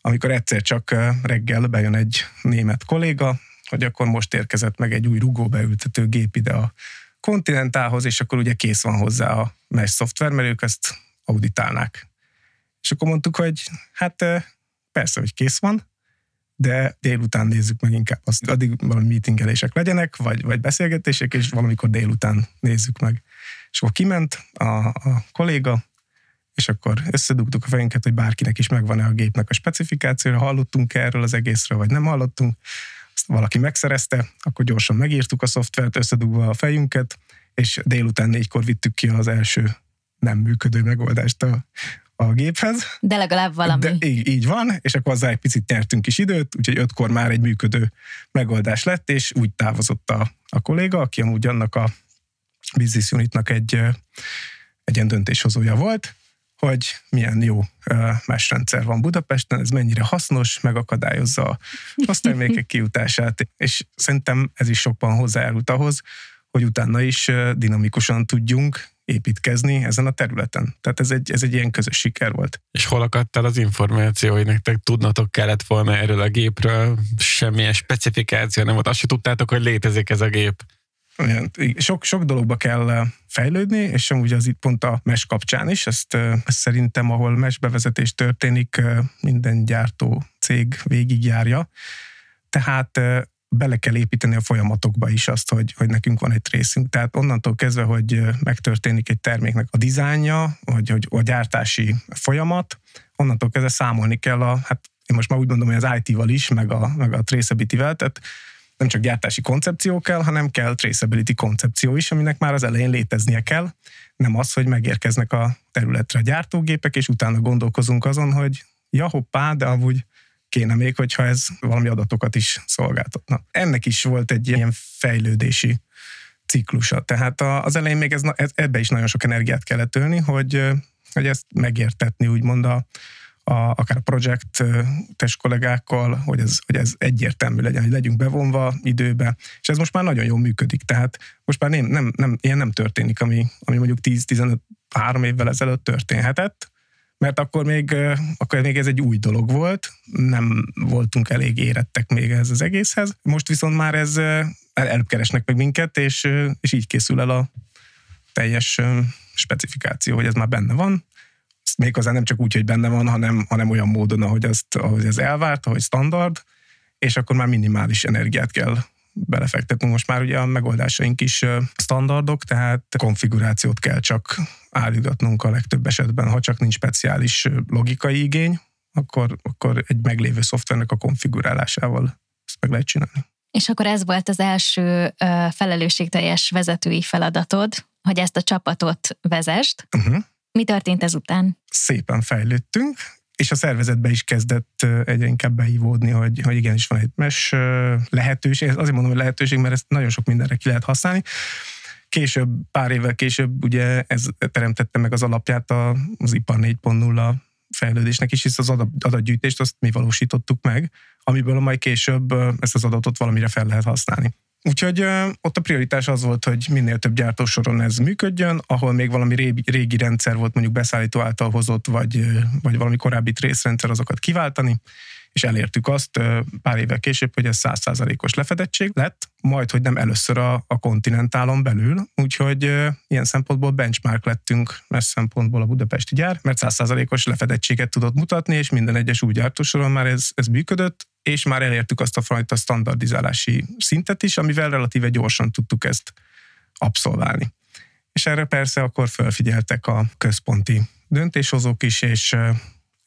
amikor egyszer csak reggel bejön egy német kolléga, hogy akkor most érkezett meg egy új rugóbeültető gép ide a kontinentálhoz, és akkor ugye kész van hozzá a mesh szoftver, mert ők ezt auditálnák. És akkor mondtuk, hogy hát persze, hogy kész van, de délután nézzük meg inkább azt, addig valami meetingelések legyenek, vagy, vagy beszélgetések, és valamikor délután nézzük meg. És akkor kiment a, a kolléga, és akkor összedugtuk a fejünket, hogy bárkinek is megvan-e a gépnek a specifikációra, hallottunk erről az egészről, vagy nem hallottunk, azt valaki megszerezte, akkor gyorsan megírtuk a szoftvert, összedugva a fejünket, és délután négykor vittük ki az első nem működő megoldást a, a géphez. De legalább valami. De így, így van, és akkor azzal egy picit nyertünk is időt, úgyhogy ötkor már egy működő megoldás lett, és úgy távozott a, a kolléga, aki amúgy annak a business unitnak egy, egy ilyen döntéshozója volt, hogy milyen jó más rendszer van Budapesten, ez mennyire hasznos, megakadályozza a termékek kijutását, és szerintem ez is sokban hozzájárult ahhoz, hogy utána is dinamikusan tudjunk építkezni ezen a területen. Tehát ez egy, ez egy ilyen közös siker volt. És hol akadtál az információ, hogy nektek tudnatok kellett volna erről a gépről, semmilyen specifikáció nem volt, azt se tudtátok, hogy létezik ez a gép. Sok, sok dologba kell fejlődni, és amúgy az itt pont a MES kapcsán is, ezt, ezt szerintem, ahol MES bevezetés történik, minden gyártó cég végigjárja. Tehát bele kell építeni a folyamatokba is azt, hogy, hogy nekünk van egy részünk. Tehát onnantól kezdve, hogy megtörténik egy terméknek a dizájnja, vagy hogy a gyártási folyamat, onnantól kezdve számolni kell a, hát én most már úgy mondom, hogy az IT-val is, meg a, meg a traceability-vel, tehát nem csak gyártási koncepció kell, hanem kell traceability koncepció is, aminek már az elején léteznie kell. Nem az, hogy megérkeznek a területre a gyártógépek, és utána gondolkozunk azon, hogy ja hoppá, de amúgy kéne még, hogyha ez valami adatokat is szolgáltatna. Ennek is volt egy ilyen fejlődési ciklusa. Tehát az elején még ez, ebbe is nagyon sok energiát kellett ölni, hogy, hogy ezt megértetni úgymond a, a, akár projektes kollégákkal, hogy ez, hogy ez egyértelmű legyen, hogy legyünk bevonva időbe, és ez most már nagyon jól működik, tehát most már nem, nem, nem, ilyen nem történik, ami, ami mondjuk 10-15 három évvel ezelőtt történhetett, mert akkor még, akkor még ez egy új dolog volt, nem voltunk elég érettek még ez az egészhez. Most viszont már ez előbb keresnek meg minket, és, és így készül el a teljes specifikáció, hogy ez már benne van. Méghozzá nem csak úgy, hogy benne van, hanem, hanem olyan módon, ahogy, azt, ahogy ez elvárt, ahogy standard, és akkor már minimális energiát kell belefektetnünk. Most már ugye a megoldásaink is standardok, tehát konfigurációt kell csak állítgatnunk a legtöbb esetben, ha csak nincs speciális logikai igény, akkor, akkor egy meglévő szoftvernek a konfigurálásával ezt meg lehet csinálni. És akkor ez volt az első felelősségteljes vezetői feladatod, hogy ezt a csapatot vezest. Uh-huh. Mi történt ezután? Szépen fejlődtünk, és a szervezetbe is kezdett egyre inkább behívódni, hogy, hogy igenis van egy mes lehetőség. Azért mondom, hogy lehetőség, mert ezt nagyon sok mindenre ki lehet használni. Később, pár évvel később ugye ez teremtette meg az alapját az IPA 4.0 fejlődésnek is, hisz az adatgyűjtést azt mi valósítottuk meg, amiből majd később ezt az adatot valamire fel lehet használni. Úgyhogy ott a prioritás az volt, hogy minél több gyártósoron ez működjön, ahol még valami régi, régi rendszer volt, mondjuk beszállító által hozott, vagy, vagy valami korábbi részrendszer, azokat kiváltani, és elértük azt pár évvel később, hogy ez százszázalékos lefedettség lett, majd, hogy nem először a, a kontinentálon belül, úgyhogy ilyen szempontból benchmark lettünk messz szempontból a budapesti gyár, mert százszázalékos lefedettséget tudott mutatni, és minden egyes új gyártósoron már ez, ez működött, és már elértük azt a fajta standardizálási szintet is, amivel relatíve gyorsan tudtuk ezt abszolválni. És erre persze akkor felfigyeltek a központi döntéshozók is, és,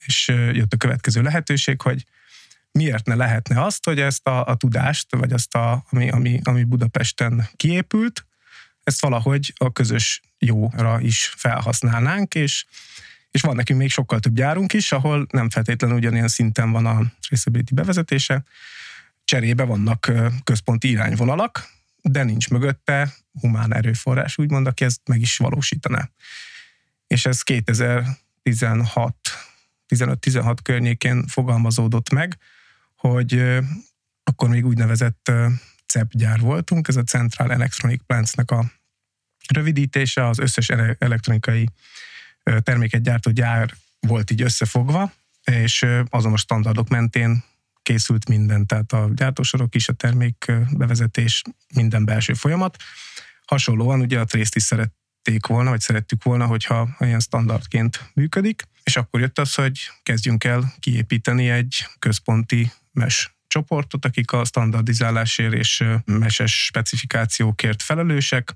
és jött a következő lehetőség, hogy miért ne lehetne azt, hogy ezt a, a tudást, vagy azt, a, ami, ami, ami Budapesten kiépült, ezt valahogy a közös jóra is felhasználnánk, és és van nekünk még sokkal több gyárunk is, ahol nem feltétlenül ugyanilyen szinten van a traceability bevezetése. Cserébe vannak központi irányvonalak, de nincs mögötte humán erőforrás, úgymond, aki ezt meg is valósítaná. És ez 2016 15-16 környékén fogalmazódott meg, hogy akkor még úgynevezett CEP gyár voltunk, ez a Central Electronic Plants-nek a rövidítése, az összes elektronikai terméket gyártó gyár volt így összefogva, és azonos standardok mentén készült minden, tehát a gyártósorok is, a termék bevezetés, minden belső folyamat. Hasonlóan ugye a trészt is szerették volna, vagy szerettük volna, hogyha ilyen standardként működik, és akkor jött az, hogy kezdjünk el kiépíteni egy központi mes csoportot, akik a standardizálásért és meses specifikációkért felelősek,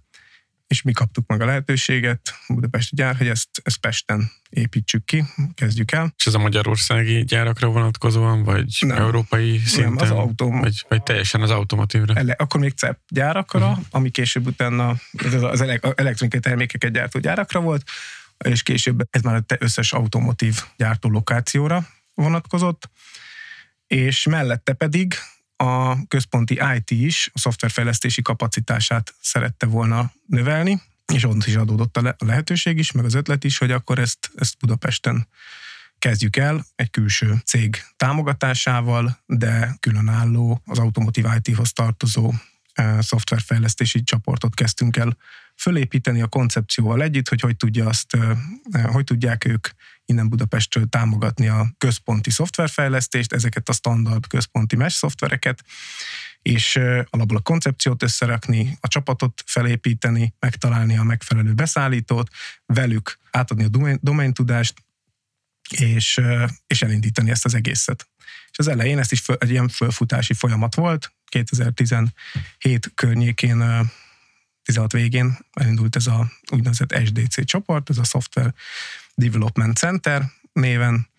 és mi kaptuk meg a lehetőséget, Budapesti gyár, hogy ezt, ezt Pesten építsük ki, kezdjük el. És ez a magyarországi gyárakra vonatkozóan, vagy nem, európai szinten? Nem, az autóm... vagy, vagy teljesen az automatívra? Ele, akkor még CEP gyárakra, uh-huh. ami később utána az elektronikai termékeket gyártó gyárakra volt, és később ez már összes automotív gyártó lokációra vonatkozott, és mellette pedig a központi IT is a szoftverfejlesztési kapacitását szerette volna növelni, és ott is adódott a lehetőség is, meg az ötlet is, hogy akkor ezt, ezt Budapesten kezdjük el egy külső cég támogatásával, de különálló, az automotív IT-hoz tartozó e, szoftverfejlesztési csoportot kezdtünk el fölépíteni a koncepcióval együtt, hogy hogy, tudja azt, hogy tudják ők innen Budapestről támogatni a központi szoftverfejlesztést, ezeket a standard központi mesh szoftvereket, és alapból a koncepciót összerakni, a csapatot felépíteni, megtalálni a megfelelő beszállítót, velük átadni a domain tudást, és, és elindítani ezt az egészet. És az elején ezt is föl, egy ilyen fölfutási folyamat volt, 2017 környékén 16 végén elindult ez a úgynevezett SDC csoport, ez a Software Development Center néven,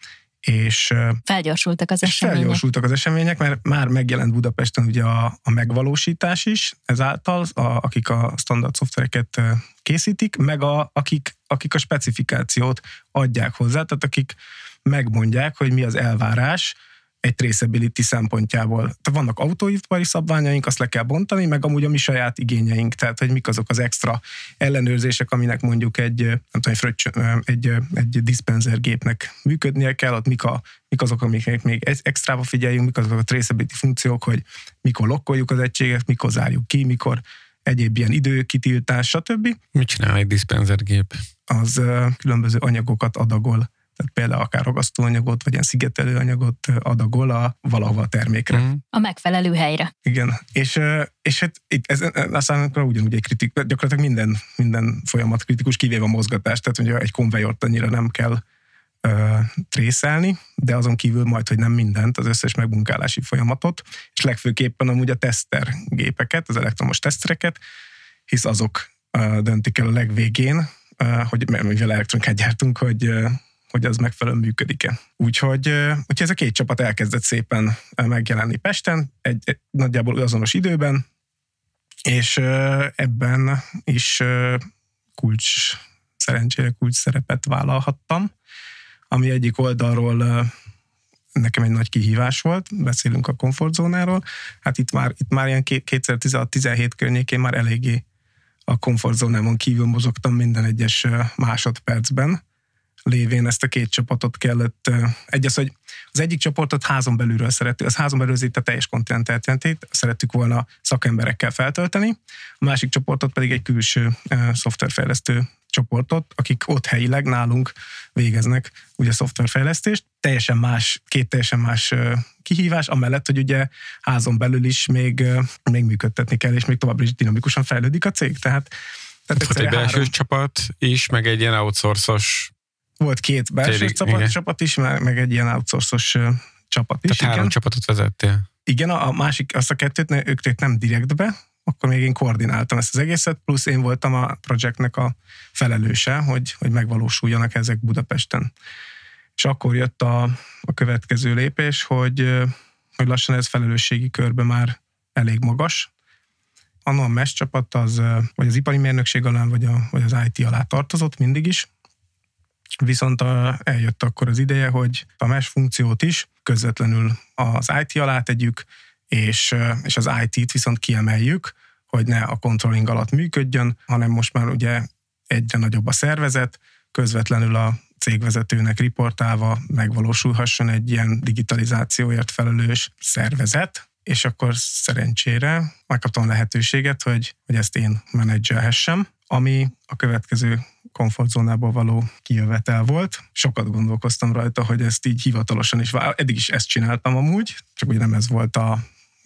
és felgyorsultak az és események. Felgyorsultak az események, mert már megjelent Budapesten ugye a, a megvalósítás is ezáltal, a, akik a standard szoftvereket készítik, meg a, akik, akik a specifikációt adják hozzá, tehát akik megmondják, hogy mi az elvárás egy traceability szempontjából. Tehát vannak autóipari szabványaink, azt le kell bontani, meg amúgy a mi saját igényeink, tehát hogy mik azok az extra ellenőrzések, aminek mondjuk egy, nem tudom, egy, egy, egy dispenser gépnek működnie kell, ott mik, a, mik azok, amik még extrába figyeljünk, mik azok a traceability funkciók, hogy mikor lokkoljuk az egységet, mikor zárjuk ki, mikor egyéb ilyen időkitiltás, stb. Mit csinál egy dispenser gép? Az különböző anyagokat adagol tehát például akár ragasztóanyagot, vagy ilyen szigetelőanyagot adagol a valahova a termékre. Mm. A megfelelő helyre. Igen, és, és hát ez, ez számunkra ugyanúgy egy kritik, gyakorlatilag minden, minden folyamat kritikus, kivéve a mozgatás, tehát ugye egy konvejort annyira nem kell ö, trészelni, de azon kívül majd, hogy nem mindent, az összes megbunkálási folyamatot, és legfőképpen amúgy a teszter gépeket, az elektromos tesztereket, hisz azok ö, döntik el a legvégén, ö, hogy mivel elektronikát gyártunk, hogy hogy az megfelelően működik-e. Úgyhogy, úgyhogy ez a két csapat elkezdett szépen megjelenni Pesten, egy, nagyjából azonos időben, és ebben is kulcs, szerencsére kulcs szerepet vállalhattam, ami egyik oldalról nekem egy nagy kihívás volt, beszélünk a komfortzónáról, hát itt már, itt már ilyen 2016-17 környékén már eléggé a komfortzónámon kívül mozogtam minden egyes másodpercben, lévén ezt a két csapatot kellett, egy az, hogy az egyik csoportot házon belülről szerettük, az házon belül itt a teljes kontinentát jelenti, szerettük volna szakemberekkel feltölteni, a másik csoportot pedig egy külső szoftverfejlesztő csoportot, akik ott helyileg nálunk végeznek ugye szoftverfejlesztést. Teljesen más, két teljesen más kihívás, amellett, hogy ugye házon belül is még, még működtetni kell, és még továbbra is dinamikusan fejlődik a cég. Tehát tehát volt egy belső három... csapat is, meg egy ilyen outsourcos volt két belső Téri, csapat, csapat is, meg egy ilyen outsourcos csapat is. Tehát három igen. csapatot vezettél. Igen, a, a másik, azt a kettőt ne, ők nem direktbe, akkor még én koordináltam ezt az egészet, plusz én voltam a projektnek a felelőse, hogy, hogy megvalósuljanak ezek Budapesten. És akkor jött a, a következő lépés, hogy, hogy lassan ez felelősségi körbe már elég magas. Anno a MES csapat az, vagy az ipari mérnökség alá, vagy, a, vagy az IT alá tartozott mindig is, Viszont a, eljött akkor az ideje, hogy a mesh funkciót is közvetlenül az IT alá tegyük, és, és az IT-t viszont kiemeljük, hogy ne a controlling alatt működjön, hanem most már ugye egyre nagyobb a szervezet, közvetlenül a cégvezetőnek riportálva megvalósulhasson egy ilyen digitalizációért felelős szervezet, és akkor szerencsére megkaptam lehetőséget, hogy, hogy ezt én menedzselhessem, ami a következő komfortzónából való kijövetel volt. Sokat gondolkoztam rajta, hogy ezt így hivatalosan is, eddig is ezt csináltam amúgy, csak ugye nem ez volt a,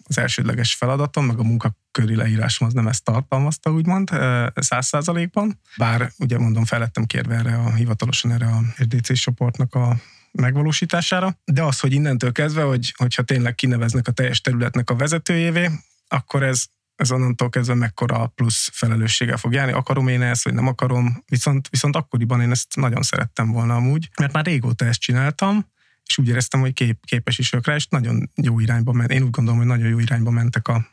az elsődleges feladatom, meg a munkaköri leírásom az nem ezt tartalmazta, úgymond, száz százalékban. Bár ugye mondom, felettem kérve erre a hivatalosan erre a SDC csoportnak a megvalósítására, de az, hogy innentől kezdve, hogy, hogyha tényleg kineveznek a teljes területnek a vezetőjévé, akkor ez ez onnantól kezdve mekkora plusz felelősséggel fog járni. Akarom én ezt, vagy nem akarom. Viszont, viszont akkoriban én ezt nagyon szerettem volna amúgy, mert már régóta ezt csináltam, és úgy éreztem, hogy kép, képes is vagyok rá, és nagyon jó irányba ment. Én úgy gondolom, hogy nagyon jó irányba mentek a,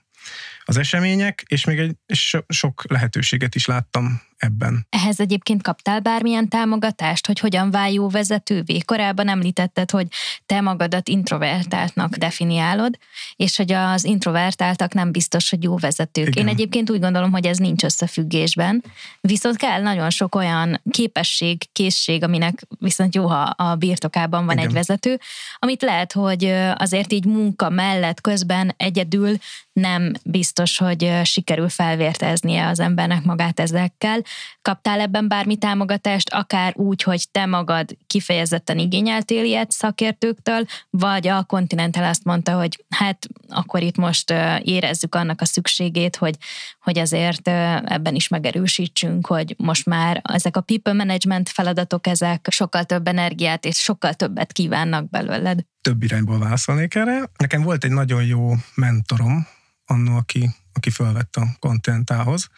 az események, és még egy és sok lehetőséget is láttam ebben. Ehhez egyébként kaptál bármilyen támogatást, hogy hogyan válj jó vezetővé? Korábban említetted, hogy te magadat introvertáltnak definiálod, és hogy az introvertáltak nem biztos, hogy jó vezetők. Igen. Én egyébként úgy gondolom, hogy ez nincs összefüggésben, viszont kell nagyon sok olyan képesség, készség, aminek viszont jó, ha a birtokában van Igen. egy vezető, amit lehet, hogy azért így munka mellett közben egyedül nem biztos, hogy sikerül felvérteznie az embernek magát ezekkel, Kaptál ebben bármi támogatást, akár úgy, hogy te magad kifejezetten igényeltél ilyet szakértőktől, vagy a Continental azt mondta, hogy hát akkor itt most érezzük annak a szükségét, hogy, hogy azért ebben is megerősítsünk, hogy most már ezek a people management feladatok, ezek sokkal több energiát és sokkal többet kívánnak belőled. Több irányból válaszolnék erre. Nekem volt egy nagyon jó mentorom, annó, aki, aki felvett a Continentalhoz,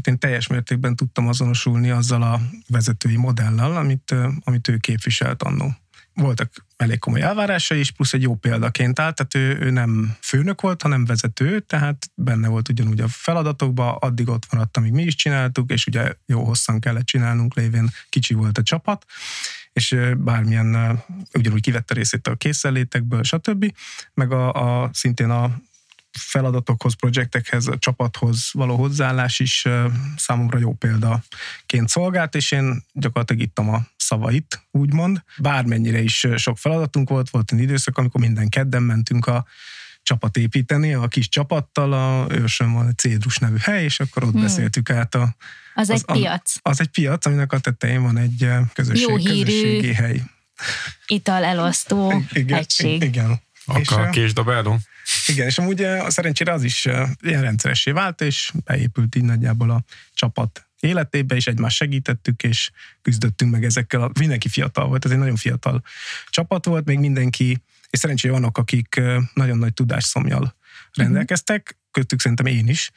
tehát én teljes mértékben tudtam azonosulni azzal a vezetői modellel, amit, amit ő képviselt annó. Voltak elég komoly elvárásai is, plusz egy jó példaként állt, tehát ő, ő nem főnök volt, hanem vezető, tehát benne volt ugyanúgy a feladatokban, addig ott maradt, amíg mi is csináltuk, és ugye jó hosszan kellett csinálnunk, lévén kicsi volt a csapat, és bármilyen ugyanúgy kivette részét a készenlétekből, stb. Meg a, a szintén a feladatokhoz, projektekhez, a csapathoz való hozzáállás is számomra jó példaként szolgált, és én gyakorlatilag ittam a szavait, úgymond. Bármennyire is sok feladatunk volt, volt egy időszak, amikor minden kedden mentünk a csapat építeni, a kis csapattal, a ősön van egy Cédrus nevű hely, és akkor ott hmm. beszéltük át a... Az, az egy piac. Az, az egy piac, aminek a tetején van egy közösség, Jó hírű közösségi hely. Ital elosztó igen, egység. Igen. Akkor és, késdobáló. Igen, és amúgy szerencsére az is ilyen rendszeressé vált, és beépült így nagyjából a csapat életébe, és egymást segítettük, és küzdöttünk meg ezekkel. A, mindenki fiatal volt, ez egy nagyon fiatal csapat volt, még mindenki, és szerencsére vannak, akik nagyon nagy tudásszomjal mhm. rendelkeztek, köztük szerintem én is,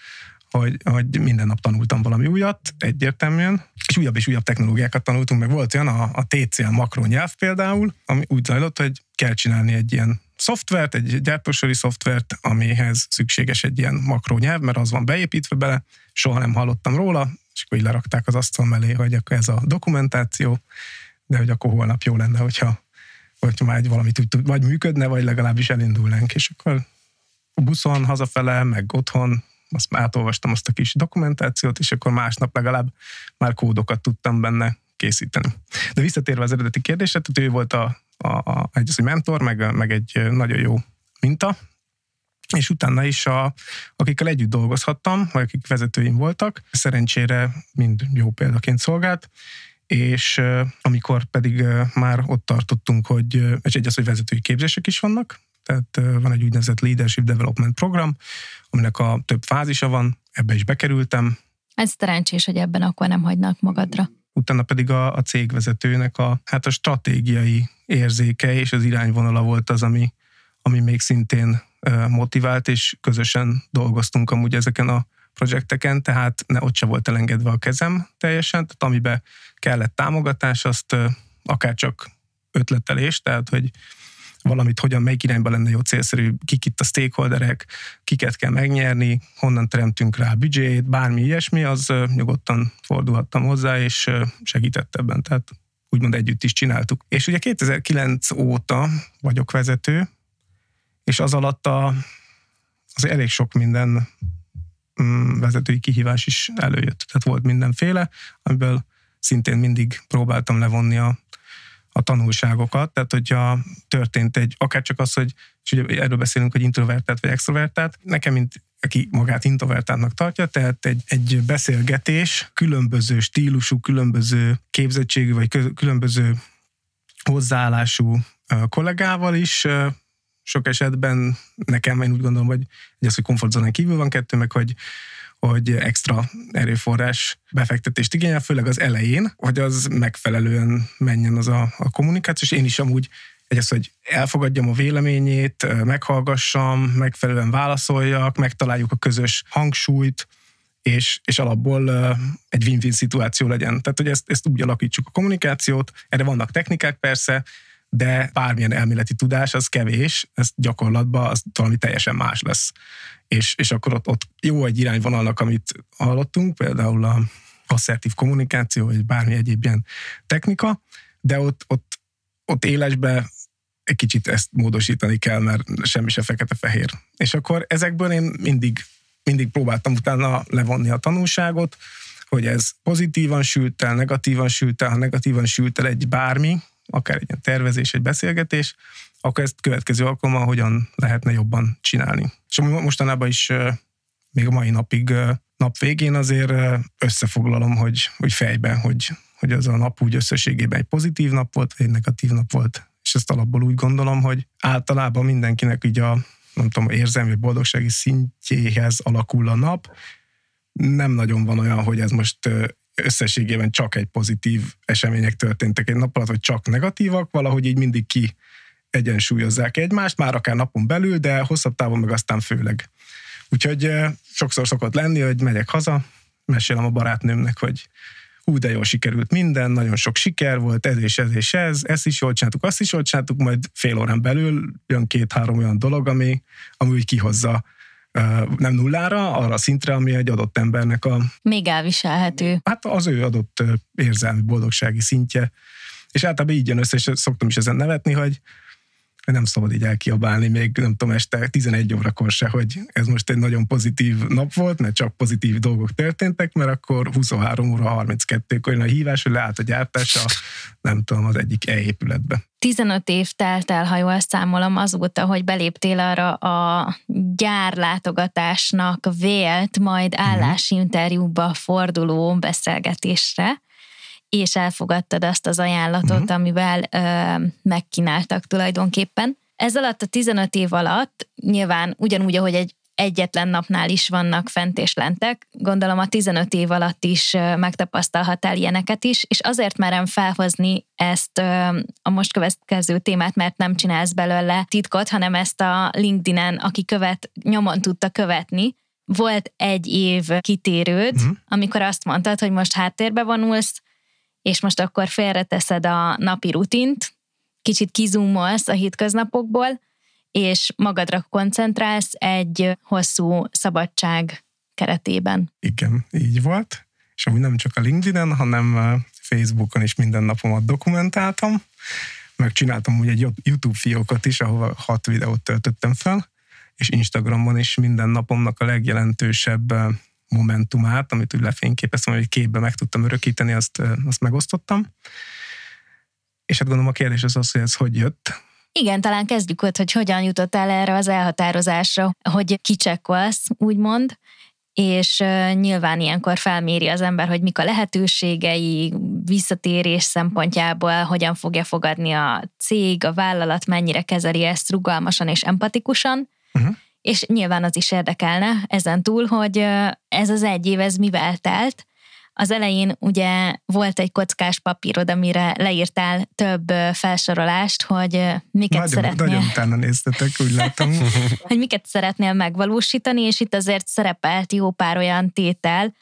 hogy, hogy minden nap tanultam valami újat, egyértelműen, és újabb és újabb technológiákat tanultunk, meg volt olyan a, a TCL makro nyelv például, ami úgy zajlott, hogy kell csinálni egy ilyen szoftvert, egy gyártósori szoftvert, amihez szükséges egy ilyen makró nyelv, mert az van beépítve bele, soha nem hallottam róla, és akkor így lerakták az asztal mellé, hogy akkor ez a dokumentáció, de hogy akkor holnap jó lenne, hogyha, hogyha már egy valamit úgy vagy működne, vagy legalábbis elindulnánk, és akkor a buszon, hazafele, meg otthon, azt átolvastam azt a kis dokumentációt, és akkor másnap legalább már kódokat tudtam benne készíteni. De visszatérve az eredeti kérdésre, tehát ő volt a, a, a, egy az egy mentor, meg, meg egy nagyon jó minta, és utána is, a, akikkel együtt dolgozhattam, vagy akik vezetőim voltak, szerencsére mind jó példaként szolgált, és amikor pedig már ott tartottunk, hogy, és egy az, hogy vezetői képzések is vannak, tehát van egy úgynevezett Leadership Development program, aminek a több fázisa van, ebbe is bekerültem. Ez szerencsés, hogy ebben akkor nem hagynak magadra utána pedig a, a cégvezetőnek a, hát a stratégiai érzéke és az irányvonala volt az, ami, ami még szintén motivált, és közösen dolgoztunk amúgy ezeken a projekteken, tehát ne, ott se volt elengedve a kezem teljesen, tehát amiben kellett támogatás, azt akár csak ötletelés, tehát hogy valamit hogyan, melyik irányba lenne jó célszerű, kik itt a stakeholderek, kiket kell megnyerni, honnan teremtünk rá büdzsét, bármi ilyesmi, az nyugodtan fordulhattam hozzá, és segített ebben, tehát úgymond együtt is csináltuk. És ugye 2009 óta vagyok vezető, és az alatt a, az elég sok minden mm, vezetői kihívás is előjött. Tehát volt mindenféle, amiből szintén mindig próbáltam levonni a a tanulságokat, tehát hogyha történt egy, akár csak az, hogy, és ugye erről beszélünk, hogy introvertált vagy extrovertált, nekem, mint aki magát introvertáltnak tartja, tehát egy, egy beszélgetés különböző stílusú, különböző képzettségű, vagy különböző hozzáállású kollégával is sok esetben nekem, én úgy gondolom, hogy az, hogy komfortzónán kívül van kettő, meg hogy hogy extra erőforrás befektetést igényel, főleg az elején, hogy az megfelelően menjen az a, a kommunikáció, és én is amúgy egy az, hogy elfogadjam a véleményét, meghallgassam, megfelelően válaszoljak, megtaláljuk a közös hangsúlyt, és, és alapból egy win-win szituáció legyen. Tehát, hogy ezt, ezt úgy alakítsuk a kommunikációt, erre vannak technikák persze, de bármilyen elméleti tudás, az kevés, ez gyakorlatban az valami teljesen más lesz és, és akkor ott, ott jó egy irányvonalnak, amit hallottunk, például a asszertív kommunikáció, vagy bármi egyéb ilyen technika, de ott, ott, ott élesbe egy kicsit ezt módosítani kell, mert semmi se fekete-fehér. És akkor ezekből én mindig, mindig próbáltam utána levonni a tanulságot, hogy ez pozitívan sült el, negatívan sült el, ha negatívan sült el egy bármi, akár egy tervezés, egy beszélgetés, akkor ezt következő alkalommal hogyan lehetne jobban csinálni. És mostanában is még a mai napig nap végén azért összefoglalom, hogy, hogy fejben, hogy, hogy az a nap úgy összességében egy pozitív nap volt, egy negatív nap volt. És ezt alapból úgy gondolom, hogy általában mindenkinek így a nem tudom, érzelmi boldogsági szintjéhez alakul a nap. Nem nagyon van olyan, hogy ez most összességében csak egy pozitív események történtek egy nap alatt, hogy csak negatívak, valahogy így mindig ki egyensúlyozzák egymást, már akár napon belül, de hosszabb távon meg aztán főleg. Úgyhogy sokszor szokott lenni, hogy megyek haza, mesélem a barátnőmnek, hogy hú, de jól sikerült minden, nagyon sok siker volt, ez és ez és ez, ezt is jól csináltuk, azt is jól csináltuk, majd fél órán belül jön két-három olyan dolog, ami, ami úgy kihozza nem nullára, arra a szintre, ami egy adott embernek a... Még elviselhető. Hát az ő adott érzelmi boldogsági szintje, És általában így jön össze, és szoktam is ezen nevetni, hogy nem szabad így elkiabálni még, nem tudom, este 11 órakor se, hogy ez most egy nagyon pozitív nap volt, mert csak pozitív dolgok történtek, mert akkor 23 óra 32-kor jön a hívás, hogy leállt a gyártás a, nem tudom, az egyik e-épületbe. 15 év telt el, ha jól számolom, azóta, hogy beléptél arra a gyárlátogatásnak vélt, majd állásinterjúba forduló beszélgetésre, és elfogadtad azt az ajánlatot, uh-huh. amivel ö, megkínáltak tulajdonképpen. Ez alatt a 15 év alatt nyilván ugyanúgy, ahogy egy egyetlen napnál is vannak fent és lentek, gondolom a 15 év alatt is megtapasztalhattál ilyeneket is, és azért merem felhozni ezt a most következő témát, mert nem csinálsz belőle titkot, hanem ezt a LinkedIn-en, aki követ, nyomon tudta követni, volt egy év kitérőd, uh-huh. amikor azt mondtad, hogy most háttérbe vonulsz, és most akkor félreteszed a napi rutint, kicsit kizumolsz a hétköznapokból, és magadra koncentrálsz egy hosszú szabadság keretében. Igen, így volt. És amúgy nem csak a LinkedIn-en, hanem Facebookon is minden napomat dokumentáltam. Megcsináltam úgy egy YouTube fiókot is, ahova hat videót töltöttem fel, és Instagramon is minden napomnak a legjelentősebb momentumát, amit úgy lefényképeztem, hogy képbe meg tudtam örökíteni, azt, azt megosztottam. És hát gondolom a kérdés az az, hogy ez hogy jött. Igen, talán kezdjük ott, hogy hogyan jutottál erre az elhatározásra, hogy kicsekkolsz, úgymond, és nyilván ilyenkor felméri az ember, hogy mik a lehetőségei, visszatérés szempontjából, hogyan fogja fogadni a cég, a vállalat, mennyire kezeli ezt rugalmasan és empatikusan, uh-huh és nyilván az is érdekelne ezen túl, hogy ez az egy év, ez mivel telt. Az elején ugye volt egy kockás papírod, amire leírtál több felsorolást, hogy miket nagyon, szeretnél. Nagyon utána néztetek, úgy látom. hogy miket szeretnél megvalósítani, és itt azért szerepelt jó pár olyan tétel,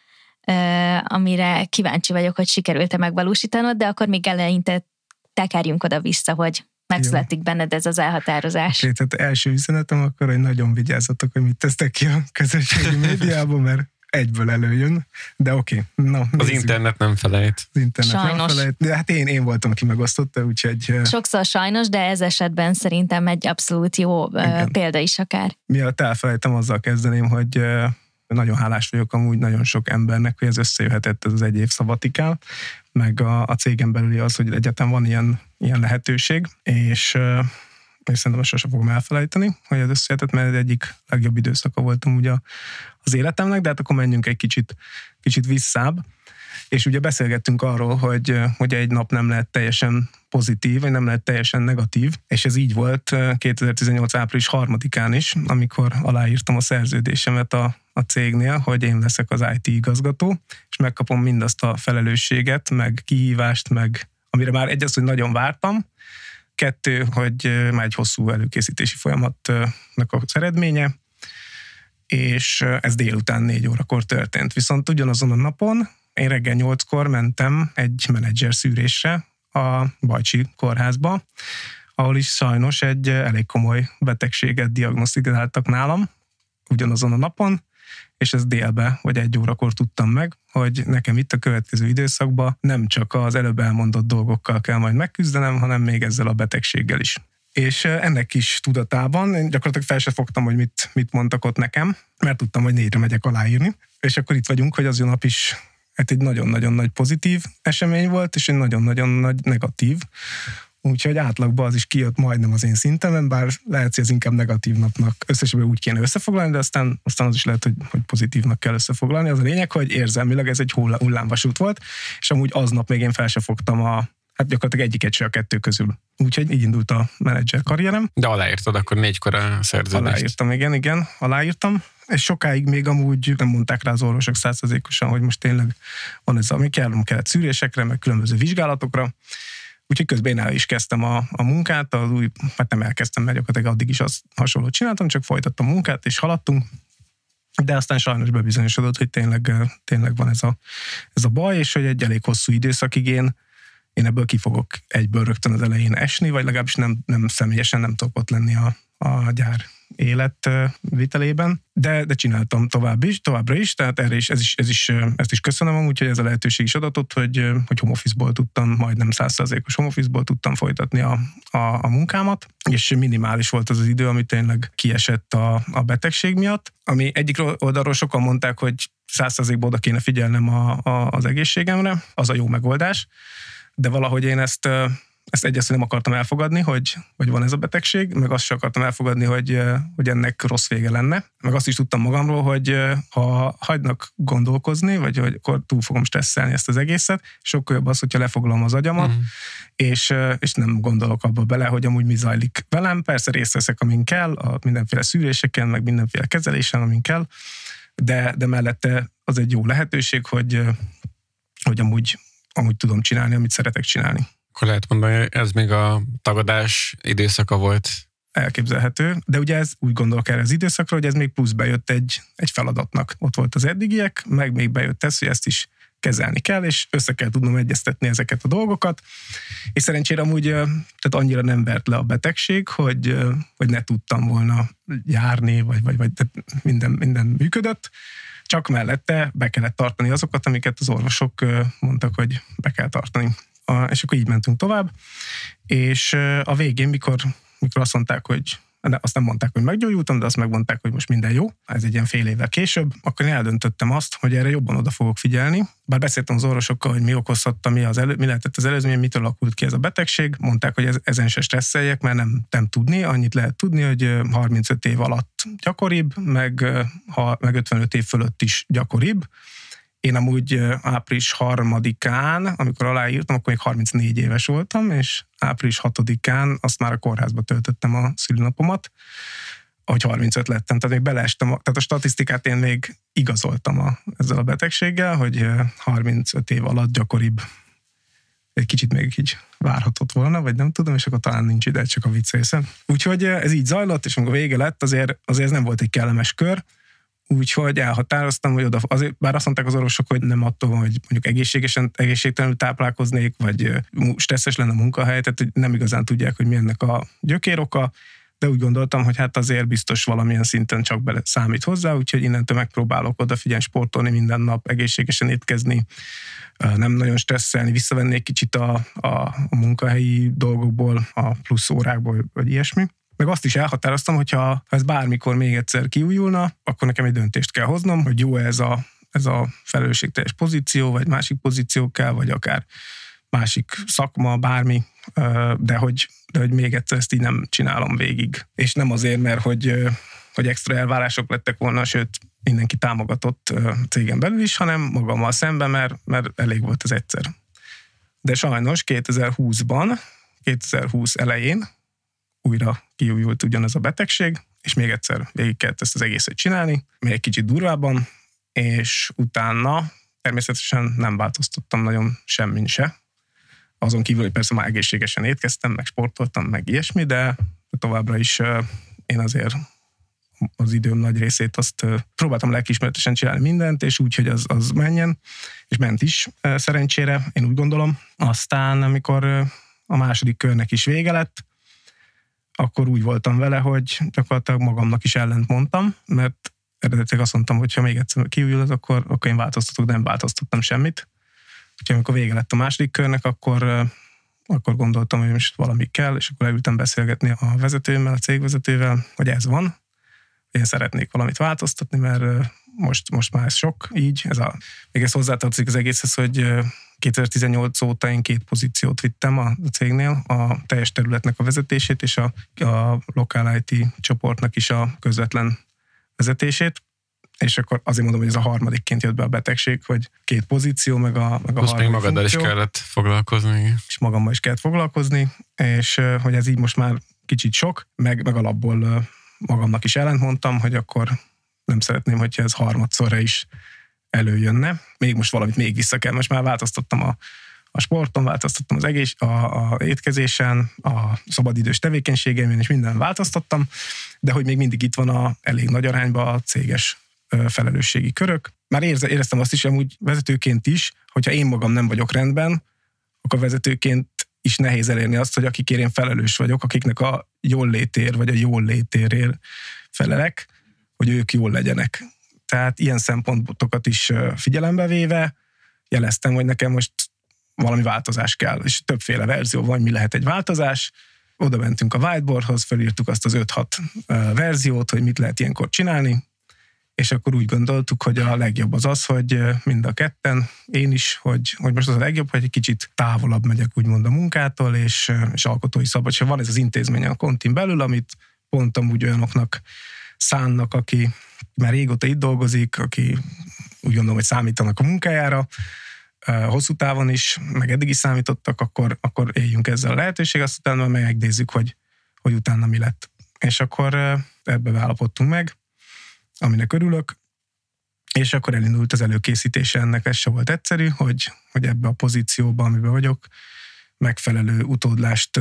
amire kíváncsi vagyok, hogy sikerült-e megvalósítanod, de akkor még eleinte tekerjünk oda-vissza, hogy megszületik Jó. benned ez az elhatározás. Okay, tehát első üzenetem akkor, hogy nagyon vigyázzatok, hogy mit tesztek ki a közösségi médiában, mert egyből előjön, de oké. Okay. Na, az internet nem felejt. Az internet sajnos. nem felejt. De hát én, én voltam, aki megosztotta, úgyhogy... Sokszor sajnos, de ez esetben szerintem egy abszolút jó Igen. példa is akár. Miatt elfelejtem, azzal kezdeném, hogy nagyon hálás vagyok amúgy nagyon sok embernek, hogy ez összejöhetett ez az egy év szabatikál, meg a, a cégen belüli az, hogy egyetem van ilyen, ilyen lehetőség, és és szerintem sosem fogom elfelejteni, hogy ez összejöhetett, mert egyik legjobb időszaka voltam ugye az életemnek, de hát akkor menjünk egy kicsit, kicsit visszább. És ugye beszélgettünk arról, hogy, hogy egy nap nem lehet teljesen pozitív, vagy nem lehet teljesen negatív, és ez így volt 2018. április harmadikán is, amikor aláírtam a szerződésemet a, a cégnél, hogy én leszek az IT igazgató, és megkapom mindazt a felelősséget, meg kihívást, meg amire már egy az, hogy nagyon vártam, kettő, hogy már egy hosszú előkészítési folyamatnak az eredménye, és ez délután négy órakor történt. Viszont ugyanazon a napon én reggel nyolckor mentem egy menedzser szűrésre a Bajcsi kórházba, ahol is sajnos egy elég komoly betegséget diagnosztikáltak nálam ugyanazon a napon, és ez délbe, vagy egy órakor tudtam meg, hogy nekem itt a következő időszakban nem csak az előbb elmondott dolgokkal kell majd megküzdenem, hanem még ezzel a betegséggel is. És ennek is tudatában én gyakorlatilag fel sem fogtam, hogy mit, mit mondtak ott nekem, mert tudtam, hogy négyre megyek aláírni. És akkor itt vagyunk, hogy az a nap is hát egy nagyon-nagyon nagy pozitív esemény volt, és egy nagyon-nagyon nagy negatív. Úgyhogy átlagban az is kijött majdnem az én szintemen, bár lehet, hogy ez inkább negatív napnak összességében úgy kéne összefoglalni, de aztán, aztán az is lehet, hogy, hogy pozitívnak kell összefoglalni. Az a lényeg, hogy érzelmileg ez egy hullámvasút volt, és amúgy aznap még én fel se fogtam a, hát gyakorlatilag egyiket se a kettő közül. Úgyhogy így indult a menedzser karrierem. De aláírtad akkor négykor a szerződést? Aláírtam, igen, igen, aláírtam. És sokáig még amúgy nem mondták rá az orvosok százszerzékosan, hogy most tényleg van ez, ami kell, kellett szűrésekre, meg különböző vizsgálatokra. Úgyhogy közben én el is kezdtem a, a munkát, az új, hát nem elkezdtem, mert gyakorlatilag addig is azt hasonlót csináltam, csak folytattam a munkát, és haladtunk. De aztán sajnos bebizonyosodott, hogy tényleg, tényleg van ez a, ez a baj, és hogy egy elég hosszú időszakig én, én ebből ki fogok egyből rögtön az elején esni, vagy legalábbis nem, nem személyesen nem tudok ott lenni a, a gyár életvitelében, de, de csináltam tovább is, továbbra is, tehát erre is, ez is, ez is, ezt is köszönöm amúgy, hogy ez a lehetőség is adatott, hogy, hogy home office-ból tudtam, majdnem százszerzékos home office-ból tudtam folytatni a, a, a munkámat, és minimális volt az az idő, ami tényleg kiesett a, a betegség miatt, ami egyik oldalról sokan mondták, hogy százszerzékból oda kéne figyelnem a, a, az egészségemre, az a jó megoldás, de valahogy én ezt ezt egyrészt nem akartam elfogadni, hogy, hogy van ez a betegség, meg azt sem akartam elfogadni, hogy, hogy ennek rossz vége lenne. Meg azt is tudtam magamról, hogy ha hagynak gondolkozni, vagy hogy akkor túl fogom stresszelni ezt az egészet, sokkal jobb az, hogyha lefoglalom az agyamat, mm. és, és nem gondolok abba bele, hogy amúgy mi zajlik velem. Persze részt veszek, amin kell, a mindenféle szűréseken, meg mindenféle kezelésen, amin kell, de, de mellette az egy jó lehetőség, hogy, hogy amúgy, amúgy tudom csinálni, amit szeretek csinálni. Akkor lehet mondani, hogy ez még a tagadás időszaka volt. Elképzelhető, de ugye ez úgy gondolok erre az időszakra, hogy ez még plusz bejött egy, egy feladatnak. Ott volt az eddigiek, meg még bejött ez, hogy ezt is kezelni kell, és össze kell tudnom egyeztetni ezeket a dolgokat. És szerencsére amúgy tehát annyira nem vert le a betegség, hogy, hogy ne tudtam volna járni, vagy, vagy, vagy minden, minden működött. Csak mellette be kellett tartani azokat, amiket az orvosok mondtak, hogy be kell tartani és akkor így mentünk tovább, és a végén, mikor, mikor azt mondták, hogy de azt nem mondták, hogy meggyógyultam, de azt megmondták, hogy most minden jó. Ez egy ilyen fél évvel később. Akkor én eldöntöttem azt, hogy erre jobban oda fogok figyelni. Bár beszéltem az orvosokkal, hogy mi okozhatta, mi, az elő, mi lehetett az előzmény, mitől alakult ki ez a betegség. Mondták, hogy ez, ezen se stresszeljek, mert nem, nem tudni. Annyit lehet tudni, hogy 35 év alatt gyakoribb, meg, ha, meg 55 év fölött is gyakoribb én amúgy április harmadikán, amikor aláírtam, akkor még 34 éves voltam, és április hatodikán azt már a kórházba töltöttem a szülinapomat, ahogy 35 lettem, tehát még beleestem, tehát a statisztikát én még igazoltam a, ezzel a betegséggel, hogy 35 év alatt gyakoribb egy kicsit még így várhatott volna, vagy nem tudom, és akkor talán nincs ide, csak a vicc Úgyhogy ez így zajlott, és amikor vége lett, azért, azért ez nem volt egy kellemes kör, Úgyhogy elhatároztam, hogy oda, azért, bár azt mondták az orvosok, hogy nem attól van, hogy mondjuk egészségesen, egészségtelenül táplálkoznék, vagy stresszes lenne a munkahely, tehát hogy nem igazán tudják, hogy mi ennek a gyökéroka, de úgy gondoltam, hogy hát azért biztos valamilyen szinten csak bele számít hozzá, úgyhogy innentől megpróbálok odafigyelni, sportolni minden nap, egészségesen étkezni, nem nagyon stresszelni, visszavennék kicsit a, a, a munkahelyi dolgokból, a plusz órákból, vagy ilyesmi meg azt is elhatároztam, hogyha ha ez bármikor még egyszer kiújulna, akkor nekem egy döntést kell hoznom, hogy jó ez a, ez a felelősségteljes pozíció, vagy másik pozíció kell, vagy akár másik szakma, bármi, de hogy, de hogy még egyszer ezt így nem csinálom végig. És nem azért, mert hogy, hogy extra elvárások lettek volna, sőt, mindenki támogatott cégen belül is, hanem magammal szemben, mert, mert elég volt az egyszer. De sajnos 2020-ban, 2020 elején újra kiújult ugyanez a betegség, és még egyszer végig kellett ezt az egészet csinálni, még egy kicsit durvábban, és utána természetesen nem változtattam nagyon semmin se. Azon kívül, hogy persze már egészségesen étkeztem, meg sportoltam, meg ilyesmi, de továbbra is én azért az időm nagy részét azt próbáltam lelkismeretesen csinálni mindent, és úgy, hogy az, az menjen, és ment is szerencsére, én úgy gondolom. Aztán, amikor a második körnek is vége lett, akkor úgy voltam vele, hogy gyakorlatilag magamnak is ellent mondtam, mert eredetileg azt mondtam, hogy ha még egyszer kiújul akkor, akkor én változtatok, de nem változtattam semmit. Úgyhogy amikor vége lett a második körnek, akkor, akkor gondoltam, hogy most valami kell, és akkor elültem beszélgetni a vezetőmmel, a cégvezetővel, hogy ez van, én szeretnék valamit változtatni, mert most, most már ez sok így. Ez a, még ez hozzátartozik az egészhez, hogy 2018 óta én két pozíciót vittem a cégnél, a teljes területnek a vezetését és a, a Local IT csoportnak is a közvetlen vezetését, és akkor azért mondom, hogy ez a harmadikként jött be a betegség, hogy két pozíció, meg a, meg a Plusz még magaddal funkció, is kellett foglalkozni. És magammal is kellett foglalkozni, és hogy ez így most már kicsit sok, meg, meg alapból magamnak is ellentmondtam, hogy akkor nem szeretném, hogyha ez harmadszorra is előjönne. Még most valamit még vissza kell, most már változtattam a, a sporton, változtattam az egész, a, a étkezésen, a szabadidős tevékenységeimén, és minden változtattam, de hogy még mindig itt van a elég nagy arányban a céges felelősségi körök. Már érze, éreztem azt is, amúgy vezetőként is, hogyha én magam nem vagyok rendben, akkor vezetőként is nehéz elérni azt, hogy akikért én felelős vagyok, akiknek a jól létér, vagy a jól létérér felelek, hogy ők jól legyenek. Tehát ilyen szempontokat is figyelembe véve jeleztem, hogy nekem most valami változás kell, és többféle verzió van, mi lehet egy változás. Oda mentünk a whiteboardhoz, felírtuk azt az 5-6 verziót, hogy mit lehet ilyenkor csinálni, és akkor úgy gondoltuk, hogy a legjobb az az, hogy mind a ketten, én is, hogy, hogy most az a legjobb, hogy egy kicsit távolabb megyek úgymond a munkától, és, és alkotói szabadság. Van ez az intézmény a kontin belül, amit pont amúgy olyanoknak szánnak, aki már régóta itt dolgozik, aki úgy gondolom, hogy számítanak a munkájára, hosszú távon is, meg eddig is számítottak, akkor, akkor éljünk ezzel a lehetőség, azt utána megnézzük, hogy, hogy utána mi lett. És akkor ebbe állapodtunk meg, aminek örülök, és akkor elindult az előkészítése ennek, ez se volt egyszerű, hogy, hogy ebbe a pozícióba, amiben vagyok, megfelelő utódlást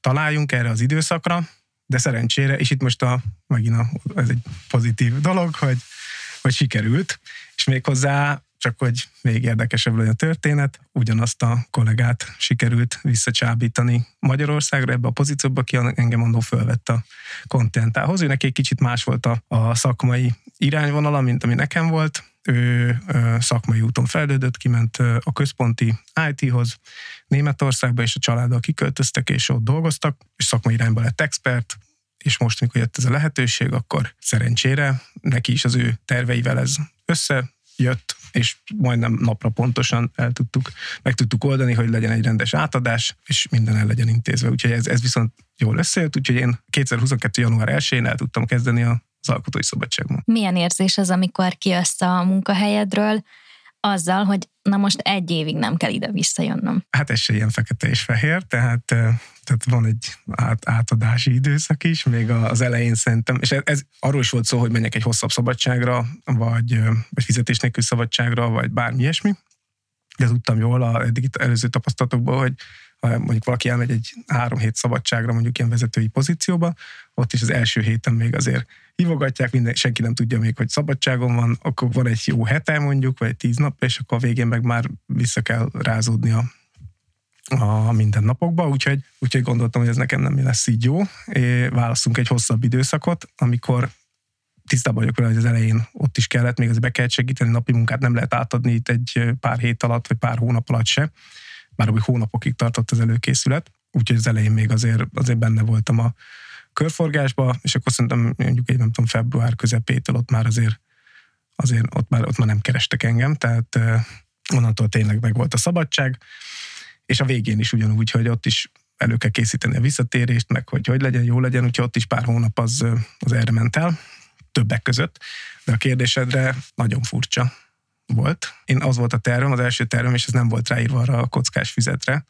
találjunk erre az időszakra, de szerencsére, és itt most a, megint a, ez egy pozitív dolog, hogy, hogy sikerült, és még hozzá csak hogy még érdekesebb legyen a történet, ugyanazt a kollégát sikerült visszacsábítani Magyarországra ebbe a pozícióba, ki engem mondó fölvett a kontentához. Ő neki egy kicsit más volt a, a szakmai irányvonala, mint ami nekem volt. Ő szakmai úton fejlődött, kiment a központi IT-hoz Németországba, és a családdal kiköltöztek, és ott dolgoztak, és szakmai irányba lett expert, és most, mikor jött ez a lehetőség, akkor szerencsére neki is az ő terveivel ez össze jött, és majdnem napra pontosan el tudtuk, meg tudtuk oldani, hogy legyen egy rendes átadás, és minden el legyen intézve. Úgyhogy ez, ez viszont jól összejött, úgyhogy én 2022. január 1-én el tudtam kezdeni a az alkotói szabadságban. Milyen érzés az, amikor kijössz a munkahelyedről, azzal, hogy na most egy évig nem kell ide visszajönnöm. Hát ez se ilyen fekete és fehér, tehát, tehát van egy át, átadási időszak is, még az elején szerintem, és ez, ez arról is volt szó, hogy menjek egy hosszabb szabadságra, vagy, vagy fizetés nélkül szabadságra, vagy bármi ilyesmi, de tudtam jól a eddig előző tapasztalatokból, hogy ha mondjuk valaki elmegy egy három hét szabadságra, mondjuk ilyen vezetői pozícióba, ott is az első héten még azért hívogatják, minden, senki nem tudja még, hogy szabadságon van, akkor van egy jó hete mondjuk, vagy tíz nap, és akkor a végén meg már vissza kell rázódni a, a mindennapokba, úgyhogy, úgyhogy gondoltam, hogy ez nekem nem lesz így jó. É, válaszunk egy hosszabb időszakot, amikor tisztában vagyok vele, hogy az elején ott is kellett, még az be kellett segíteni, napi munkát nem lehet átadni itt egy pár hét alatt, vagy pár hónap alatt se, már úgy hónapokig tartott az előkészület, úgyhogy az elején még azért, azért benne voltam a, körforgásba, és akkor szerintem mondjuk egy nem tudom, február közepétől ott már azért, azért ott már, ott már nem kerestek engem, tehát onnantól tényleg meg volt a szabadság, és a végén is ugyanúgy, hogy ott is elő kell készíteni a visszatérést, meg hogy hogy legyen, jó legyen, úgyhogy ott is pár hónap az, az erre ment el, többek között, de a kérdésedre nagyon furcsa volt. Én az volt a tervem, az első tervem, és ez nem volt ráírva arra a kockás füzetre,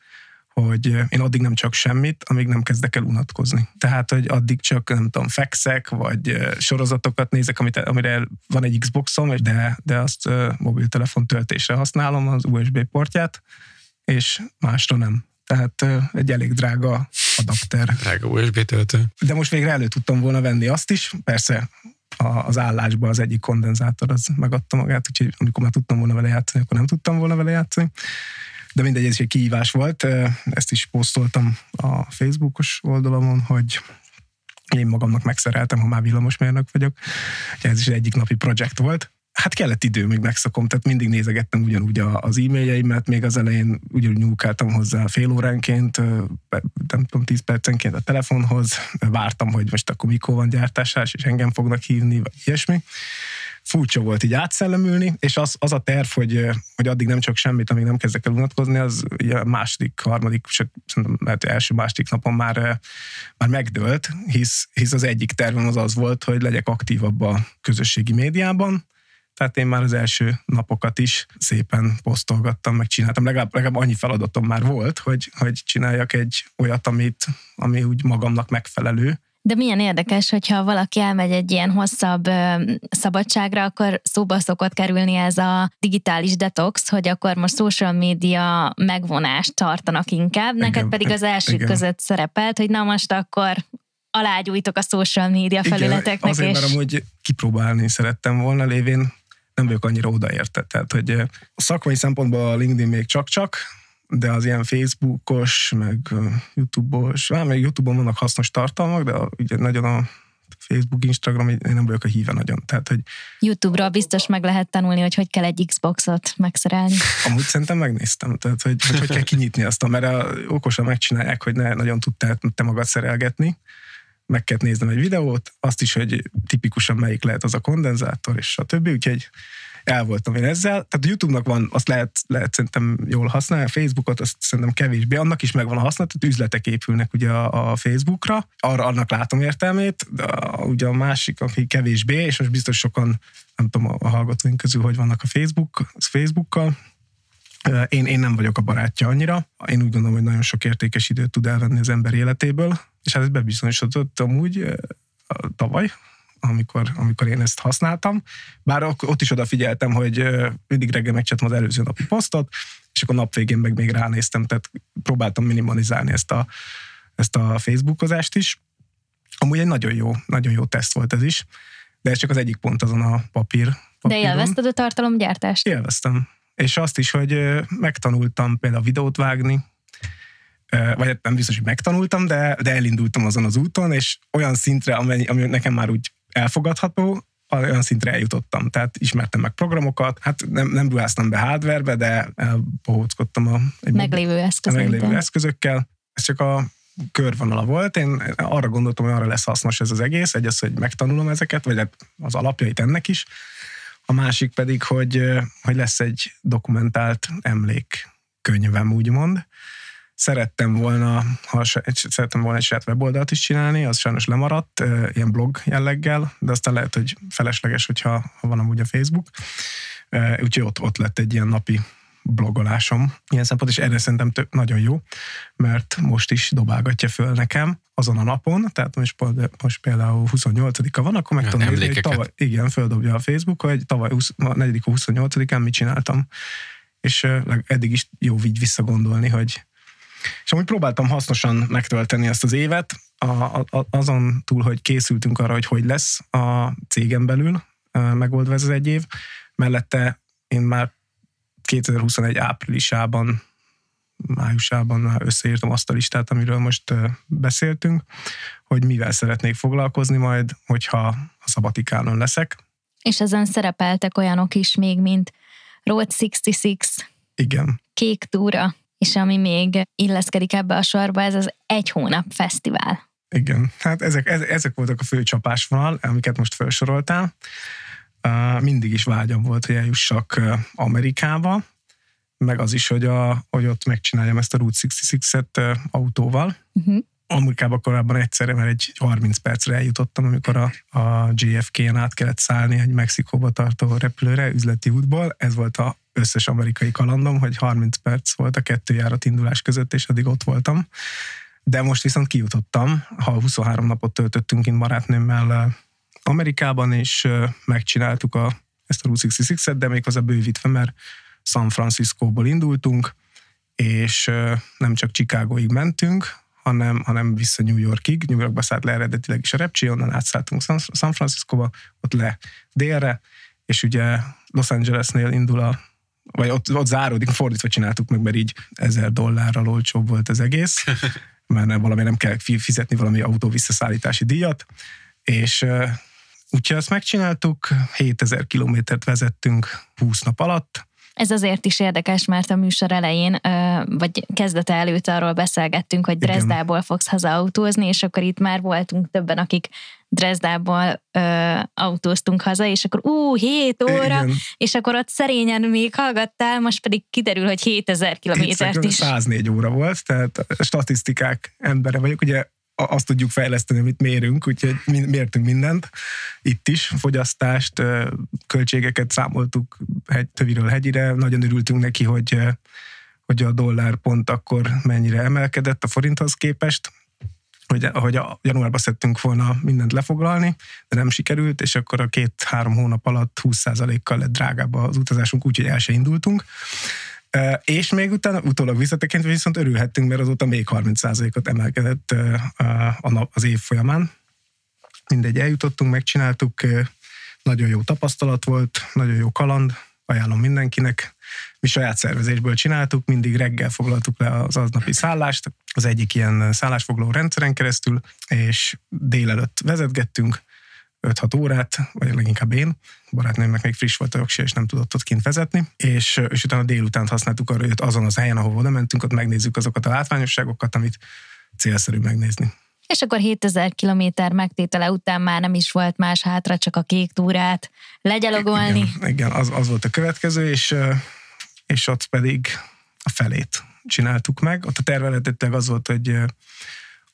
hogy én addig nem csak semmit, amíg nem kezdek el unatkozni. Tehát, hogy addig csak, nem tudom, fekszek, vagy sorozatokat nézek, amit, amire van egy Xboxom, de, de azt mobiltelefon töltésre használom, az USB portját, és másra nem. Tehát egy elég drága adapter. Drága USB töltő. De most végre elő tudtam volna venni azt is, persze az állásba az egyik kondenzátor az megadta magát, úgyhogy amikor már tudtam volna vele játszani, akkor nem tudtam volna vele játszani de mindegy, ez egy kihívás volt. Ezt is posztoltam a Facebookos oldalamon, hogy én magamnak megszereltem, ha már villamosmérnök vagyok. Ez is egyik napi projekt volt. Hát kellett idő, még megszakom, tehát mindig nézegettem ugyanúgy az e-mailjeimet, még az elején ugyanúgy nyúlkáltam hozzá fél óránként, nem tudom, tíz percenként a telefonhoz, vártam, hogy most akkor mikor van gyártásás, és engem fognak hívni, vagy ilyesmi furcsa volt így átszellemülni, és az, az a terv, hogy, hogy addig nem csak semmit, amíg nem kezdek el unatkozni, az ugye második, harmadik, sőt, szerintem lehet első, második napon már, már megdőlt, hisz, hisz az egyik tervem az az volt, hogy legyek aktívabb a közösségi médiában, tehát én már az első napokat is szépen posztolgattam, meg csináltam. Legalább, legalább annyi feladatom már volt, hogy, hogy csináljak egy olyat, amit, ami úgy magamnak megfelelő, de milyen érdekes, hogyha valaki elmegy egy ilyen hosszabb ö, szabadságra, akkor szóba szokott kerülni ez a digitális detox, hogy akkor most social media megvonást tartanak inkább. Igen, Neked pedig az első igen. között szerepelt, hogy na most akkor alágyújtok a social media felületeknek. Igen, azért, és... mert amúgy kipróbálni szerettem volna, lévén nem vagyok annyira odaérte. Tehát, hogy a szakmai szempontból a LinkedIn még csak-csak, de az ilyen Facebookos, meg YouTube-os, már még YouTube-on vannak hasznos tartalmak, de ugye nagyon a Facebook, Instagram, én nem vagyok a híve nagyon. Tehát, hogy YouTube-ra biztos meg lehet tanulni, hogy hogy kell egy Xboxot megszerelni. Amúgy szerintem megnéztem, tehát hogy hogy, hogy kell kinyitni azt, mert a, okosan megcsinálják, hogy ne nagyon tudtál te magad szerelgetni, meg kell néznem egy videót, azt is, hogy tipikusan melyik lehet az a kondenzátor, és a többi, úgyhogy el voltam én ezzel. Tehát a YouTube-nak van, azt lehet, lehet szerintem jól használni, a Facebookot azt szerintem kevésbé, annak is megvan a használat, tehát üzletek épülnek ugye a, a Facebookra, arra annak látom értelmét, de a, ugye a másik, aki kevésbé, és most biztos sokan, nem tudom a hallgatóink közül, hogy vannak a Facebook, Facebookkal, én, én nem vagyok a barátja annyira. Én úgy gondolom, hogy nagyon sok értékes időt tud elvenni az ember életéből, és hát ez bebizonyosodott amúgy tavaly, amikor, amikor én ezt használtam. Bár ott is odafigyeltem, hogy mindig reggel megcsináltam az előző napi posztot, és akkor nap végén meg még ránéztem, tehát próbáltam minimalizálni ezt a, ezt a Facebookozást is. Amúgy egy nagyon jó, nagyon jó teszt volt ez is, de ez csak az egyik pont azon a papír. Papíron. De élvezted a tartalomgyártást? Élveztem. És azt is, hogy megtanultam például videót vágni, vagy nem biztos, hogy megtanultam, de, de elindultam azon az úton, és olyan szintre, ami, ami nekem már úgy elfogadható, olyan szintre eljutottam. Tehát ismertem meg programokat, hát nem, nem ruháztam be hardwarebe, de elbohóckodtam a, egy meglévő, a meglévő eszközökkel. Ez csak a körvonala volt. Én arra gondoltam, hogy arra lesz hasznos ez az egész. Egy az, hogy megtanulom ezeket, vagy hát az alapjait ennek is. A másik pedig, hogy, hogy lesz egy dokumentált emlékkönyvem, úgymond, szerettem volna, ha szerettem volna egy saját weboldalt is csinálni, az sajnos lemaradt, ilyen blog jelleggel, de aztán lehet, hogy felesleges, hogyha ha van amúgy a Facebook. Úgyhogy ott, ott lett egy ilyen napi blogolásom. Ilyen szempont, és erre szerintem tök, nagyon jó, mert most is dobálgatja föl nekem azon a napon, tehát most, most például 28-a van, akkor meg tudom nézni, hogy tavaly, igen, földobja a Facebook, hogy tavaly 20, 4 28-án mit csináltam. És eddig is jó így visszagondolni, hogy és amúgy próbáltam hasznosan megtölteni ezt az évet, a, a, azon túl, hogy készültünk arra, hogy hogy lesz a cégem belül megoldva ez az egy év. Mellette én már 2021 áprilisában, májusában már összeírtam azt a listát, amiről most beszéltünk, hogy mivel szeretnék foglalkozni majd, hogyha a szabatikánon leszek. És ezen szerepeltek olyanok is még, mint Road 66, Igen. Kék túra, és ami még illeszkedik ebbe a sorba, ez az egy hónap fesztivál. Igen, hát ezek, ezek voltak a fő csapásvonal, amiket most felsoroltál. Mindig is vágyam volt, hogy eljussak Amerikába, meg az is, hogy, a, hogy ott megcsináljam ezt a Route 66-et uh, autóval. Uh-huh. Amerikában korábban egyszerre, mert egy 30 percre eljutottam, amikor a, a JFK-en át kellett szállni egy Mexikóba tartó repülőre üzleti útból. Ez volt a összes amerikai kalandom, hogy 30 perc volt a kettő járat indulás között, és addig ott voltam. De most viszont kijutottam, ha 23 napot töltöttünk kint barátnőmmel Amerikában, és megcsináltuk a, ezt a Route 66-et, de a bővítve, mert San Franciscóból indultunk, és nem csak Chicagóig mentünk, hanem, hanem vissza New Yorkig. New Yorkba szállt le eredetileg is a repcsi, onnan átszálltunk San Franciscóba, ott le délre, és ugye Los Angelesnél indul a vagy ott, ott záródik, fordítva csináltuk meg, mert így ezer dollárral olcsóbb volt az egész, mert nem, valami nem kell fizetni valami autó visszaszállítási díjat, és úgyhogy azt megcsináltuk, 7000 kilométert vezettünk 20 nap alatt, ez azért is érdekes, mert a műsor elején, vagy kezdete előtt arról beszélgettünk, hogy Dresdából fogsz hazaautózni, és akkor itt már voltunk többen, akik Dresdából ö, autóztunk haza, és akkor ú, 7 óra, Igen. és akkor ott szerényen még hallgattál, most pedig kiderül, hogy 7000 kilométert is. 104 óra volt, tehát statisztikák embere vagyok, ugye azt tudjuk fejleszteni, amit mérünk, úgyhogy mértünk mindent. Itt is fogyasztást, költségeket számoltuk hegy, töviről hegyire. Nagyon örültünk neki, hogy, hogy a dollár pont akkor mennyire emelkedett a forinthoz képest, hogy, ahogy a januárban szedtünk volna mindent lefoglalni, de nem sikerült, és akkor a két-három hónap alatt 20%-kal lett drágább az utazásunk, úgyhogy el se indultunk. És még utána, utólag visszatekintve viszont örülhettünk, mert azóta még 30%-ot emelkedett az év folyamán. Mindegy, eljutottunk, megcsináltuk, nagyon jó tapasztalat volt, nagyon jó kaland, ajánlom mindenkinek. Mi saját szervezésből csináltuk, mindig reggel foglaltuk le az aznapi szállást, az egyik ilyen szállásfoglaló rendszeren keresztül, és délelőtt vezetgettünk, 5-6 órát, vagy leginkább én. Barátnőmnek még friss volt a jogsia, és nem tudott ott kint vezetni, és, és utána délután használtuk arra, hogy azon az helyen, ahol oda mentünk, ott megnézzük azokat a látványosságokat, amit célszerű megnézni. És akkor 7000 kilométer megtétele után már nem is volt más hátra, csak a kék túrát legyalogolni. Igen, igen az, az volt a következő, és, és ott pedig a felét csináltuk meg. Ott a terveletett az volt, hogy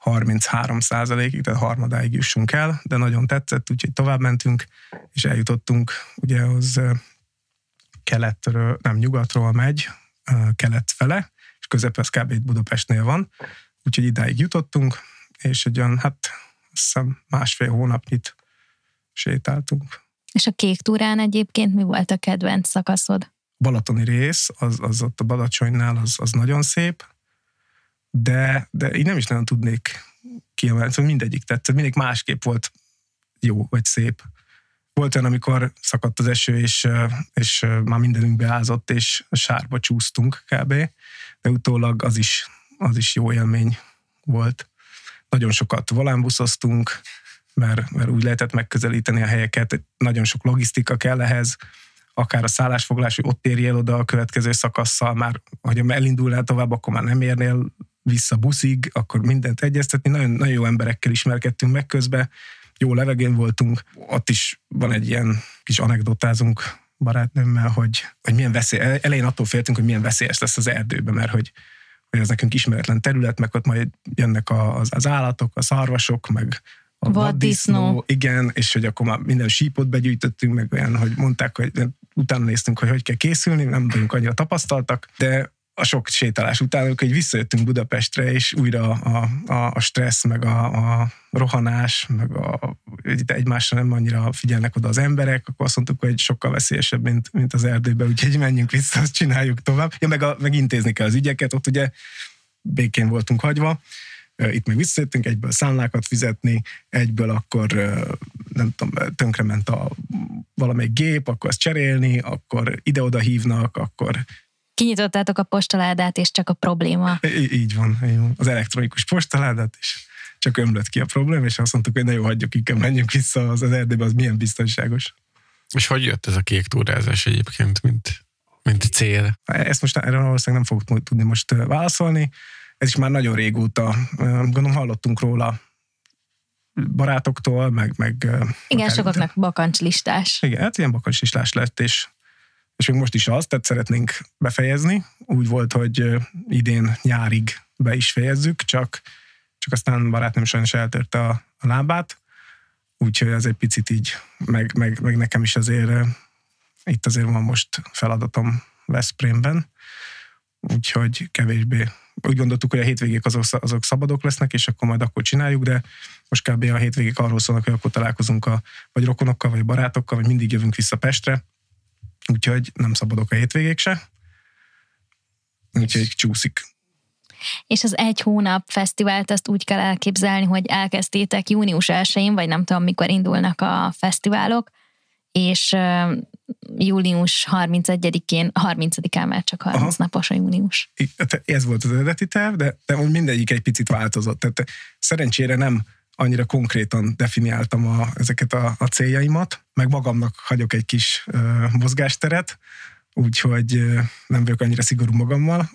33 százalékig, tehát harmadáig jussunk el, de nagyon tetszett, úgyhogy tovább mentünk, és eljutottunk, ugye az keletről, nem nyugatról megy, kelet fele, és közepes kb. Budapestnél van, úgyhogy idáig jutottunk, és egy olyan, hát azt hiszem másfél hónapnyit sétáltunk. És a kék túrán egyébként mi volt a kedvenc szakaszod? Balatoni rész, az, az ott a Balacsonynál, az, az nagyon szép, de, de így nem is nagyon tudnék kiemelni, szóval mindegyik tetszett, mindig másképp volt jó vagy szép. Volt olyan, amikor szakadt az eső, és, és már mindenünk beázott, és a sárba csúsztunk kb. De utólag az is, az is jó élmény volt. Nagyon sokat volánbuszoztunk, mert, mert úgy lehetett megközelíteni a helyeket, nagyon sok logisztika kell ehhez, akár a szállásfoglás, hogy ott érjél oda a következő szakasszal, már, hogy elindulnál tovább, akkor már nem érnél vissza buszig, akkor mindent egyeztetni. Nagyon, nagyon jó emberekkel ismerkedtünk meg közben, jó levegén voltunk. Ott is van egy ilyen kis anekdotázunk barátnőmmel, hogy, hogy milyen veszély, elején attól féltünk, hogy milyen veszélyes lesz az erdőben, mert hogy, hogy az nekünk ismeretlen terület, meg ott majd jönnek az, az állatok, a szarvasok, meg a vaddisznó, igen, és hogy akkor már minden sípot begyűjtöttünk, meg olyan, hogy mondták, hogy utána néztünk, hogy hogy kell készülni, nem vagyunk annyira tapasztaltak, de a sok sétálás után, amikor visszajöttünk Budapestre, és újra a, a, a stressz, meg a, a rohanás, meg a, egymásra nem annyira figyelnek oda az emberek, akkor azt mondtuk, hogy sokkal veszélyesebb, mint, mint az erdőben, úgyhogy menjünk vissza, azt csináljuk tovább. Ja, meg, a, meg intézni kell az ügyeket, ott ugye békén voltunk hagyva, itt meg visszajöttünk, egyből számlákat fizetni, egyből akkor nem tudom, tönkrement a valamelyik gép, akkor azt cserélni, akkor ide-oda hívnak, akkor Kinyitottátok a postaládát, és csak a probléma. Í- így van, így van. Az elektronikus postaládát, és csak ömlött ki a probléma, és azt mondtuk, hogy ne jó, hagyjuk, inkább menjünk vissza az, az erdőbe, az milyen biztonságos. És hogy jött ez a kék túrázás egyébként, mint, mint cél? Ezt most erre valószínűleg nem fogok tudni most válaszolni. Ez is már nagyon régóta, gondolom hallottunk róla barátoktól, meg... meg Igen, sokaknak bakancslistás. Igen, hát ilyen bakancslistás lett, és és még most is az, tehát szeretnénk befejezni. Úgy volt, hogy idén nyárig be is fejezzük, csak, csak aztán barátnőm sajnos eltörte a, a lábát, úgyhogy ez egy picit így, meg, meg, meg nekem is azért itt azért van most feladatom Veszprémben, úgyhogy kevésbé úgy gondoltuk, hogy a hétvégék azok, azok szabadok lesznek, és akkor majd akkor csináljuk, de most kb. a hétvégék arról szólnak, hogy akkor találkozunk a, vagy rokonokkal, vagy barátokkal, vagy mindig jövünk vissza Pestre, úgyhogy nem szabadok a hétvégék se. Úgyhogy csúszik. És az egy hónap fesztivált azt úgy kell elképzelni, hogy elkezdtétek június 1-én, vagy nem tudom, mikor indulnak a fesztiválok, és július 31-én, 30-án már csak 30 Aha. napos a június. Ez volt az eredeti terv, de, de mindegyik egy picit változott. Tehát szerencsére nem annyira konkrétan definiáltam a, ezeket a, a céljaimat, meg magamnak hagyok egy kis uh, mozgásteret, úgyhogy uh, nem vagyok annyira szigorú magammal.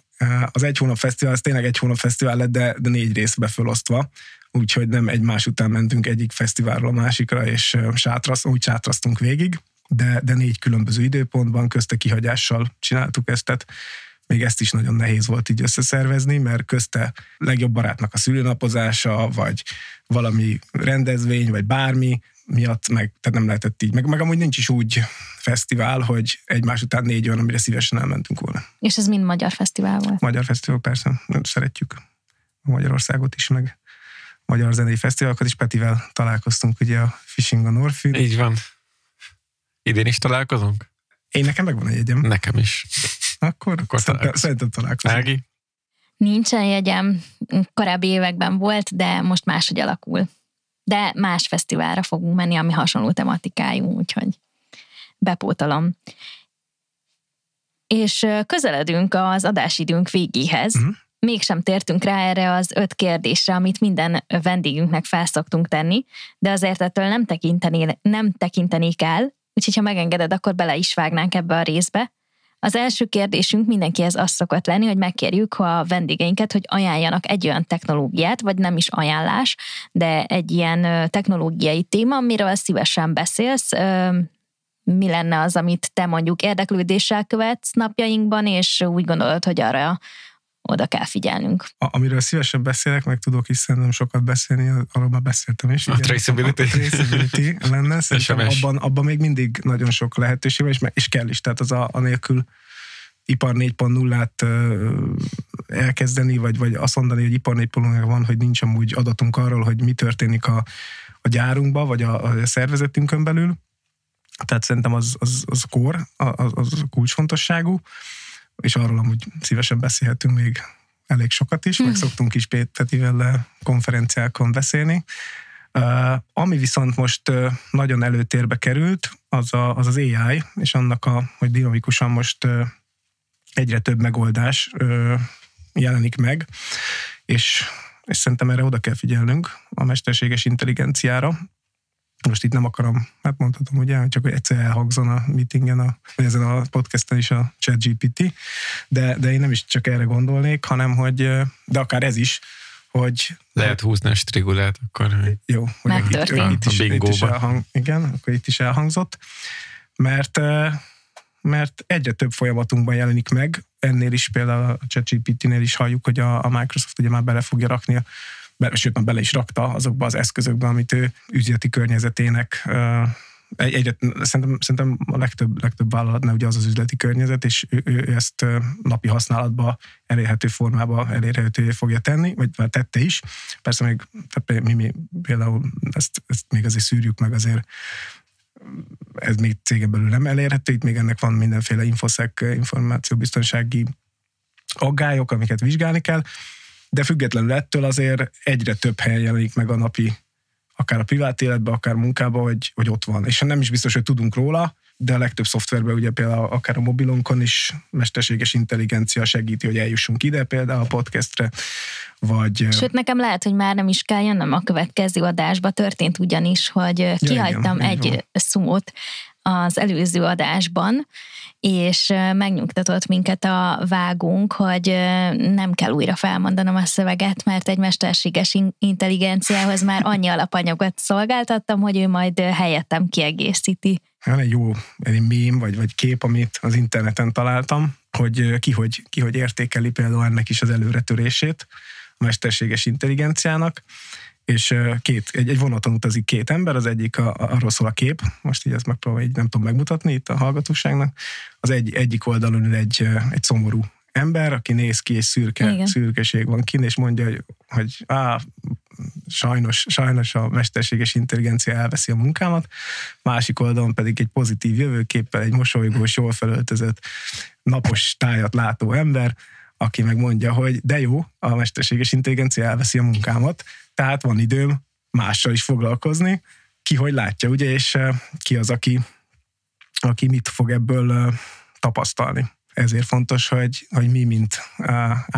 Az egy hónap fesztivál, az tényleg egy hónap fesztivál lett, de, de négy részbe fölosztva, úgyhogy nem egymás után mentünk egyik fesztiválról a másikra, és sátrasz, úgy sátrasztunk végig, de, de négy különböző időpontban, közte kihagyással csináltuk ezt, tehát még ezt is nagyon nehéz volt így összeszervezni, mert közte legjobb barátnak a szülőnapozása, vagy valami rendezvény, vagy bármi miatt, meg, tehát nem lehetett így. Meg, meg amúgy nincs is úgy fesztivál, hogy egymás után négy olyan, amire szívesen elmentünk volna. És ez mind magyar fesztivál volt? Magyar fesztivál, persze. Szeretjük a Magyarországot is, meg magyar zenei fesztiválokat is. Petivel találkoztunk ugye a Fishing a Norfin. Így van. Idén is találkozunk? Én nekem megvan egy jegyem. Nekem is. Akkor, Akkor szerintem, szerintem találkozunk. Ági? Nincsen jegyem, korábbi években volt, de most máshogy alakul. De más fesztiválra fogunk menni, ami hasonló tematikájú, úgyhogy bepótolom. És közeledünk az adásidőnk végéhez. Uh-huh. Mégsem tértünk rá erre az öt kérdésre, amit minden vendégünknek felszoktunk tenni, de azért ettől nem, tekinteni, nem tekintenék el, úgyhogy ha megengeded, akkor bele is vágnánk ebbe a részbe. Az első kérdésünk mindenkihez az szokott lenni, hogy megkérjük a vendégeinket, hogy ajánljanak egy olyan technológiát, vagy nem is ajánlás, de egy ilyen technológiai téma, amiről szívesen beszélsz, mi lenne az, amit te mondjuk érdeklődéssel követsz napjainkban, és úgy gondolod, hogy arra oda kell figyelnünk. A, amiről szívesen beszélek, meg tudok is szerintem sokat beszélni, arról már beszéltem is. A igen, traceability. A, a traceability lenne, szerintem abban, abban még mindig nagyon sok lehetőség van, és, és kell is, tehát az a, anélkül ipar 4.0-át elkezdeni, vagy, vagy azt mondani, hogy ipar 4.0 van, hogy nincs amúgy adatunk arról, hogy mi történik a, a gyárunkba, vagy a, a szervezetünkön belül. Tehát szerintem az, az, az kor, az, az kulcsfontosságú és arról amúgy szívesen beszélhetünk még elég sokat is, meg hm. szoktunk is Pétetivel konferenciákon beszélni. Uh, ami viszont most uh, nagyon előtérbe került, az, a, az az AI, és annak a, hogy dinamikusan most uh, egyre több megoldás jelenik meg, és, és szerintem erre oda kell figyelnünk a mesterséges intelligenciára, most itt nem akarom, hát mondhatom ugye, csak hogy egyszer elhangzon a meetingen, a, vagy ezen a podcasten is a ChatGPT, de, de én nem is csak erre gondolnék, hanem hogy, de akár ez is, hogy... Lehet húzni a strigulát, akkor... Jó, hogy itt, itt, is, itt is elhang, igen, akkor itt is elhangzott, mert mert egyre több folyamatunkban jelenik meg, ennél is például a ChatGPT-nél is halljuk, hogy a, a Microsoft ugye már bele fogja rakni a be, sőt, már bele is rakta azokba az eszközökbe, amit ő üzleti környezetének egy, egyre, szerintem, szerintem a legtöbb, legtöbb vállalatnál ugye az az üzleti környezet, és ő, ő ezt napi használatba elérhető formába elérhető fogja tenni, vagy már tette is. Persze még tehát mi, mi például ezt, ezt még azért szűrjük meg azért ez még cégen belül nem elérhető, itt még ennek van mindenféle infoszek, információbiztonsági aggályok, amiket vizsgálni kell, de függetlenül ettől azért egyre több helyen jelenik meg a napi, akár a privát életben, akár munkában, hogy, hogy ott van. És nem is biztos, hogy tudunk róla, de a legtöbb szoftverben ugye például akár a mobilunkon is mesterséges intelligencia segíti, hogy eljussunk ide például a podcastre, vagy... Sőt, nekem lehet, hogy már nem is kell jönnöm a következő adásba. Történt ugyanis, hogy ja, kihagytam igen, egy szót az előző adásban, és megnyugtatott minket a vágunk, hogy nem kell újra felmondanom a szöveget, mert egy mesterséges intelligenciához már annyi alapanyagot szolgáltattam, hogy ő majd helyettem kiegészíti. Van egy jó egy mém, vagy, vagy kép, amit az interneten találtam, hogy ki hogy, ki hogy értékeli például ennek is az előretörését a mesterséges intelligenciának, és két, egy, egy vonaton utazik két ember, az egyik a, arról szól a kép, most így ezt megpróbálom, így nem tudom megmutatni itt a hallgatóságnak, az egy, egyik oldalon ül egy, egy szomorú ember, aki néz ki, és szürke, Igen. szürkeség van kint, és mondja, hogy, hogy á, sajnos, sajnos a mesterséges intelligencia elveszi a munkámat, másik oldalon pedig egy pozitív jövőképpel, egy mosolygós, jól felöltözött, napos tájat látó ember, aki megmondja, hogy de jó, a mesterséges intelligencia elveszi a munkámat, tehát van időm mással is foglalkozni, ki hogy látja, ugye, és ki az, aki, aki mit fog ebből tapasztalni. Ezért fontos, hogy, hogy mi, mint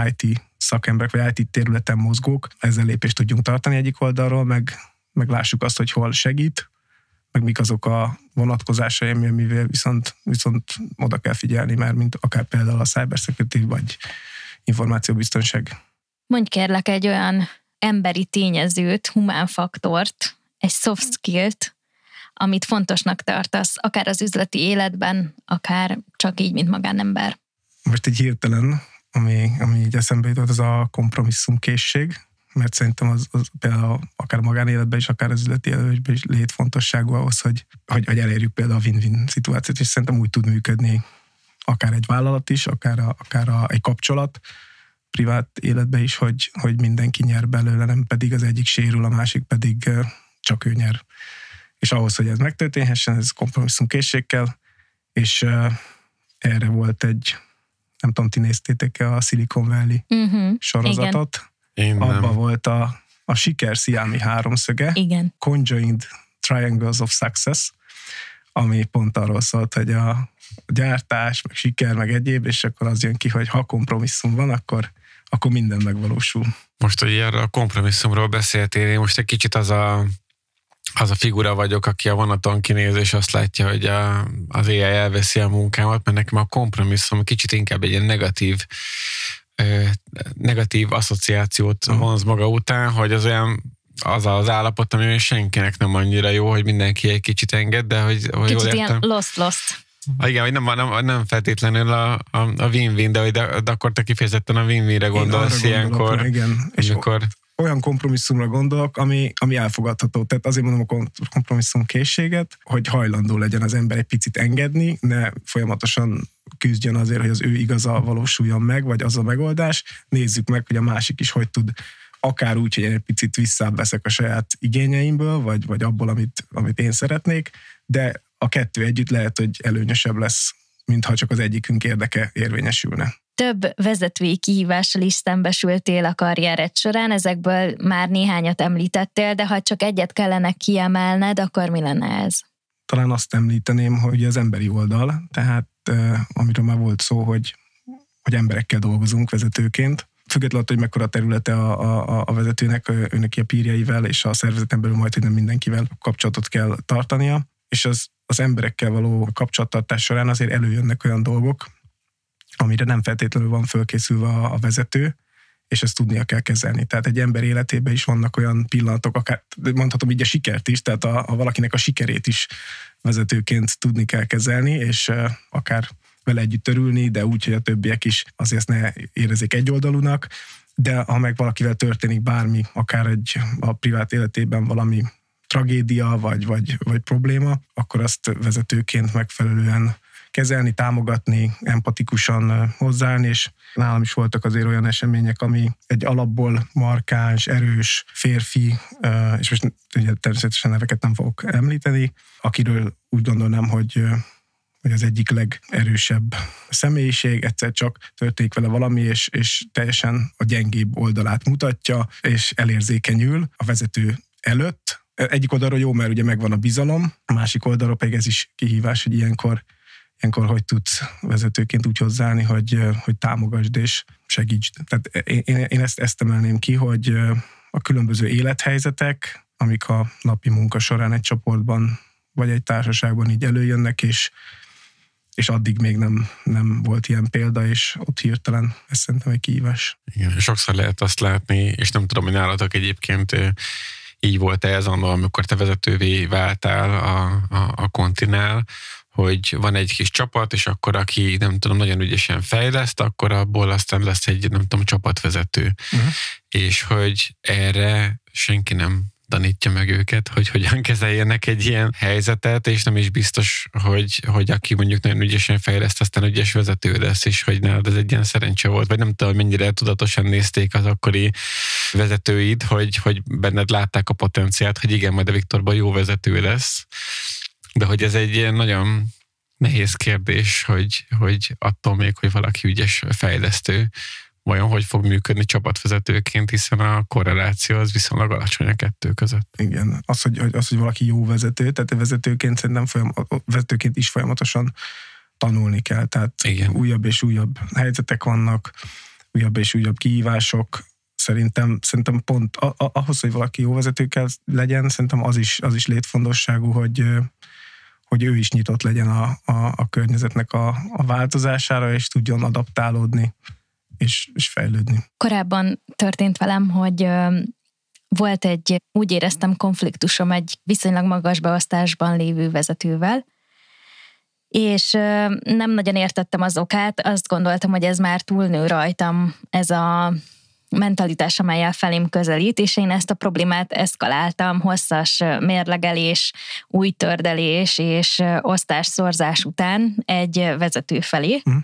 IT szakemberek, vagy IT területen mozgók, ezzel lépést tudjunk tartani egyik oldalról, meg, meg lássuk azt, hogy hol segít, meg mik azok a vonatkozásai, amivel viszont, viszont oda kell figyelni, mert mint akár például a cybersecurity, vagy információbiztonság. Mondj kérlek egy olyan emberi tényezőt, humán faktort, egy soft skillt, amit fontosnak tartasz, akár az üzleti életben, akár csak így, mint magánember? Most egy hirtelen, ami, ami így eszembe jutott, az a kompromisszumkészség, mert szerintem az, az például akár magánéletben is, akár az üzleti életben is létfontosságú ahhoz, hogy, hogy, hogy elérjük például a win-win szituációt, és szerintem úgy tud működni akár egy vállalat is, akár, a, akár a, egy kapcsolat, privát életbe is, hogy, hogy mindenki nyer belőle, nem pedig az egyik sérül, a másik pedig csak ő nyer. És ahhoz, hogy ez megtörténhessen, ez kompromisszumkészség kell, és erre volt egy, nem tudom, ti néztétek-e a Silicon Valley uh-huh, sorozatot? Igen. Én Abba volt a, a siker sziámi háromszöge, igen. Conjoined Triangles of Success, ami pont arról szólt, hogy a gyártás, meg siker, meg egyéb, és akkor az jön ki, hogy ha kompromisszum van, akkor, akkor minden megvalósul. Most, hogy erről a kompromisszumról beszéltél, én most egy kicsit az a, az a figura vagyok, aki a vonaton kinéz, és azt látja, hogy a, az AI elveszi a munkámat, mert nekem a kompromisszum kicsit inkább egy ilyen negatív negatív asszociációt uh-huh. vonz maga után, hogy az olyan az az állapot, ami senkinek nem annyira jó, hogy mindenki egy kicsit enged, de hogy, hogy kicsit jól ilyen lost-lost. Ah, igen, hogy nem, nem, nem feltétlenül a, a, a win-win, de, de, de akkor te kifejezetten a win-winre gondolsz ilyenkor. Igen, és amikor... olyan kompromisszumra gondolok, ami, ami elfogadható. Tehát azért mondom a kompromisszum készséget, hogy hajlandó legyen az ember egy picit engedni, ne folyamatosan küzdjön azért, hogy az ő igaza valósuljon meg, vagy az a megoldás. Nézzük meg, hogy a másik is hogy tud akár úgy, hogy én egy picit visszaveszek a saját igényeimből, vagy, vagy abból, amit, amit én szeretnék, de a kettő együtt lehet, hogy előnyösebb lesz, mintha csak az egyikünk érdeke érvényesülne. Több vezetői kihívással is szembesültél a karriered során, ezekből már néhányat említettél, de ha csak egyet kellene kiemelned, akkor mi lenne ez? Talán azt említeném, hogy az emberi oldal, tehát amiről már volt szó, hogy, hogy emberekkel dolgozunk vezetőként, függetlenül, hogy mekkora területe a, a, a vezetőnek, őnek a pírjeivel és a szervezeten belül majd, hogy nem mindenkivel kapcsolatot kell tartania, és az, az emberekkel való kapcsolattartás során azért előjönnek olyan dolgok, amire nem feltétlenül van fölkészülve a, a vezető, és ezt tudnia kell kezelni. Tehát egy ember életében is vannak olyan pillanatok, akár mondhatom így a sikert is, tehát a, a valakinek a sikerét is vezetőként tudni kell kezelni, és uh, akár vele együtt örülni, de úgy, hogy a többiek is azért ne érezzék egyoldalúnak, de ha meg valakivel történik bármi, akár egy a privát életében valami tragédia vagy, vagy, vagy probléma, akkor azt vezetőként megfelelően kezelni, támogatni, empatikusan hozzáállni, és nálam is voltak azért olyan események, ami egy alapból markáns, erős férfi, és most ugye természetesen neveket nem fogok említeni, akiről úgy gondolnám, hogy hogy az egyik legerősebb személyiség, egyszer csak történik vele valami, és, és teljesen a gyengébb oldalát mutatja, és elérzékenyül a vezető előtt. Egyik oldalról jó, mert ugye megvan a bizalom, a másik oldalról pedig ez is kihívás, hogy ilyenkor ilyenkor hogy tudsz vezetőként úgy hozzáállni, hogy, hogy támogasd és segítsd. Tehát én, én ezt, ezt emelném ki, hogy a különböző élethelyzetek, amik a napi munka során egy csoportban vagy egy társaságban így előjönnek, és és addig még nem, nem volt ilyen példa, és ott hirtelen ez szerintem egy kihívás. Igen, sokszor lehet azt látni, és nem tudom, hogy nálatok egyébként így volt ez annól, amikor te vezetővé váltál a, a, a kontinál, hogy van egy kis csapat, és akkor aki nem tudom, nagyon ügyesen fejleszt, akkor abból aztán lesz egy, nem tudom, csapatvezető. Uh-huh. És hogy erre senki nem tanítja meg őket, hogy hogyan kezeljenek egy ilyen helyzetet, és nem is biztos, hogy, hogy aki mondjuk nagyon ügyesen fejleszt, aztán ügyes vezető lesz, és hogy nálad ez egy ilyen szerencse volt, vagy nem tudom, mennyire tudatosan nézték az akkori vezetőid, hogy, hogy benned látták a potenciált, hogy igen, majd a Viktorban jó vezető lesz, de hogy ez egy ilyen nagyon nehéz kérdés, hogy, hogy attól még, hogy valaki ügyes fejlesztő, vajon hogy fog működni csapatvezetőként, hiszen a korreláció az viszonylag alacsony a kettő között. Igen, az, hogy, az, hogy valaki jó vezető, tehát a vezetőként szerintem folyam, vezetőként is folyamatosan tanulni kell, tehát Igen. újabb és újabb helyzetek vannak, újabb és újabb kihívások, szerintem, szerintem pont ahhoz, hogy valaki jó vezető kell legyen, szerintem az is, az is létfontosságú, hogy, hogy ő is nyitott legyen a, a, a környezetnek a, a változására, és tudjon adaptálódni és, és fejlődni. Korábban történt velem, hogy volt egy, úgy éreztem, konfliktusom egy viszonylag magas beosztásban lévő vezetővel, és nem nagyon értettem az okát, azt gondoltam, hogy ez már túlnő rajtam, ez a mentalitás, amelyel felém közelít, és én ezt a problémát eszkaláltam, hosszas mérlegelés, új tördelés és osztásszorzás után egy vezető felé. Uh-huh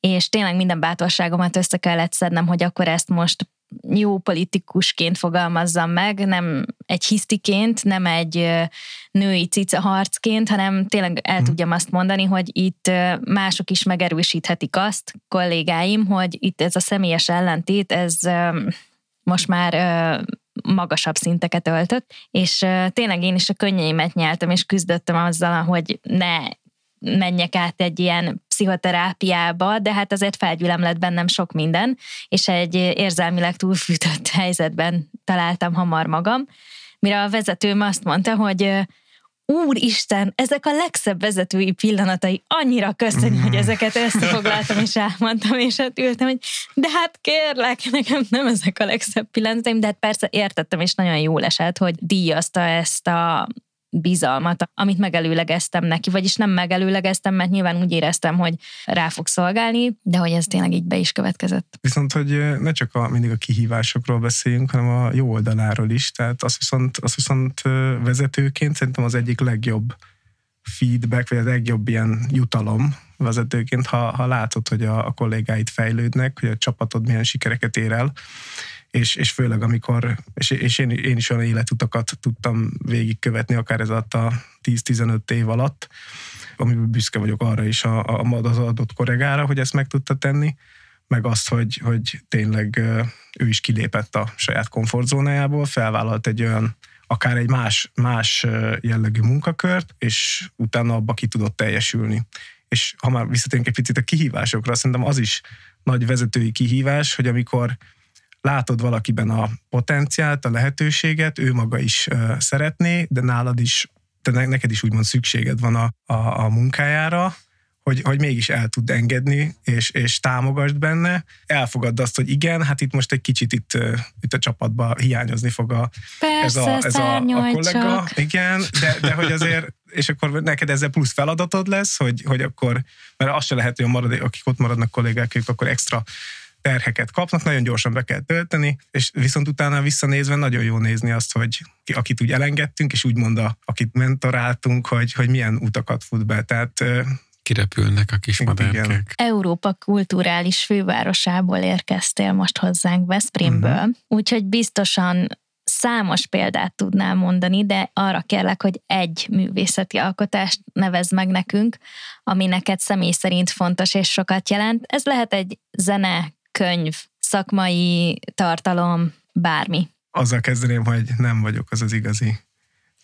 és tényleg minden bátorságomat össze kellett szednem, hogy akkor ezt most jó politikusként fogalmazzam meg, nem egy hisztiként, nem egy női cica harcként, hanem tényleg el mhm. tudjam azt mondani, hogy itt mások is megerősíthetik azt, kollégáim, hogy itt ez a személyes ellentét, ez most már magasabb szinteket öltött, és tényleg én is a könnyeimet nyeltem, és küzdöttem azzal, hogy ne menjek át egy ilyen pszichoterápiába, de hát azért felgyűlem lett bennem sok minden, és egy érzelmileg túlfűtött helyzetben találtam hamar magam, mire a vezetőm azt mondta, hogy Úristen, ezek a legszebb vezetői pillanatai, annyira köszönjük, mm. hogy ezeket összefoglaltam és elmondtam, és hát ültem, hogy de hát kérlek, nekem nem ezek a legszebb pillanataim, de hát persze értettem, és nagyon jól esett, hogy díjazta ezt a bizalmat, amit megelőlegeztem neki, vagyis nem megelőlegeztem, mert nyilván úgy éreztem, hogy rá fog szolgálni, de hogy ez tényleg így be is következett. Viszont, hogy ne csak a, mindig a kihívásokról beszéljünk, hanem a jó oldaláról is, tehát az viszont, az viszont vezetőként szerintem az egyik legjobb feedback, vagy a legjobb ilyen jutalom vezetőként, ha, ha látod, hogy a, a kollégáid fejlődnek, hogy a csapatod milyen sikereket ér el, és, és főleg amikor, és, és én, én is olyan életutakat tudtam végigkövetni, akár ez alatt a 10-15 év alatt, amiből büszke vagyok arra is a, a, az adott korregára, hogy ezt meg tudta tenni, meg azt, hogy, hogy tényleg ő is kilépett a saját komfortzónájából, felvállalt egy olyan akár egy más, más jellegű munkakört, és utána abba ki tudott teljesülni. És ha már visszatérünk egy picit a kihívásokra, szerintem az is nagy vezetői kihívás, hogy amikor látod valakiben a potenciált, a lehetőséget, ő maga is szeretné, de nálad is, de neked is úgymond szükséged van a, a, a munkájára, hogy, hogy mégis el tud engedni, és, és támogasd benne. Elfogadd azt, hogy igen, hát itt most egy kicsit itt, itt a csapatban hiányozni fog a, Persze, ez, a, ez a, a kollega. Csak. Igen, de, de hogy azért, és akkor neked ezzel plusz feladatod lesz, hogy, hogy akkor, mert az se lehet, hogy a maradék, akik ott maradnak kollégák, ők akkor extra terheket kapnak, nagyon gyorsan be kell tölteni, és viszont utána visszanézve nagyon jó nézni azt, hogy akit úgy elengedtünk, és úgy mondta, akit mentoráltunk, hogy, hogy milyen utakat fut be. Tehát kirepülnek a kis madárkák. Európa kulturális fővárosából érkeztél most hozzánk Veszprémből, uh-huh. úgyhogy biztosan számos példát tudnál mondani, de arra kérlek, hogy egy művészeti alkotást nevezd meg nekünk, ami neked személy szerint fontos és sokat jelent. Ez lehet egy zene, könyv, szakmai tartalom, bármi? Azzal kezdeném, hogy nem vagyok az az igazi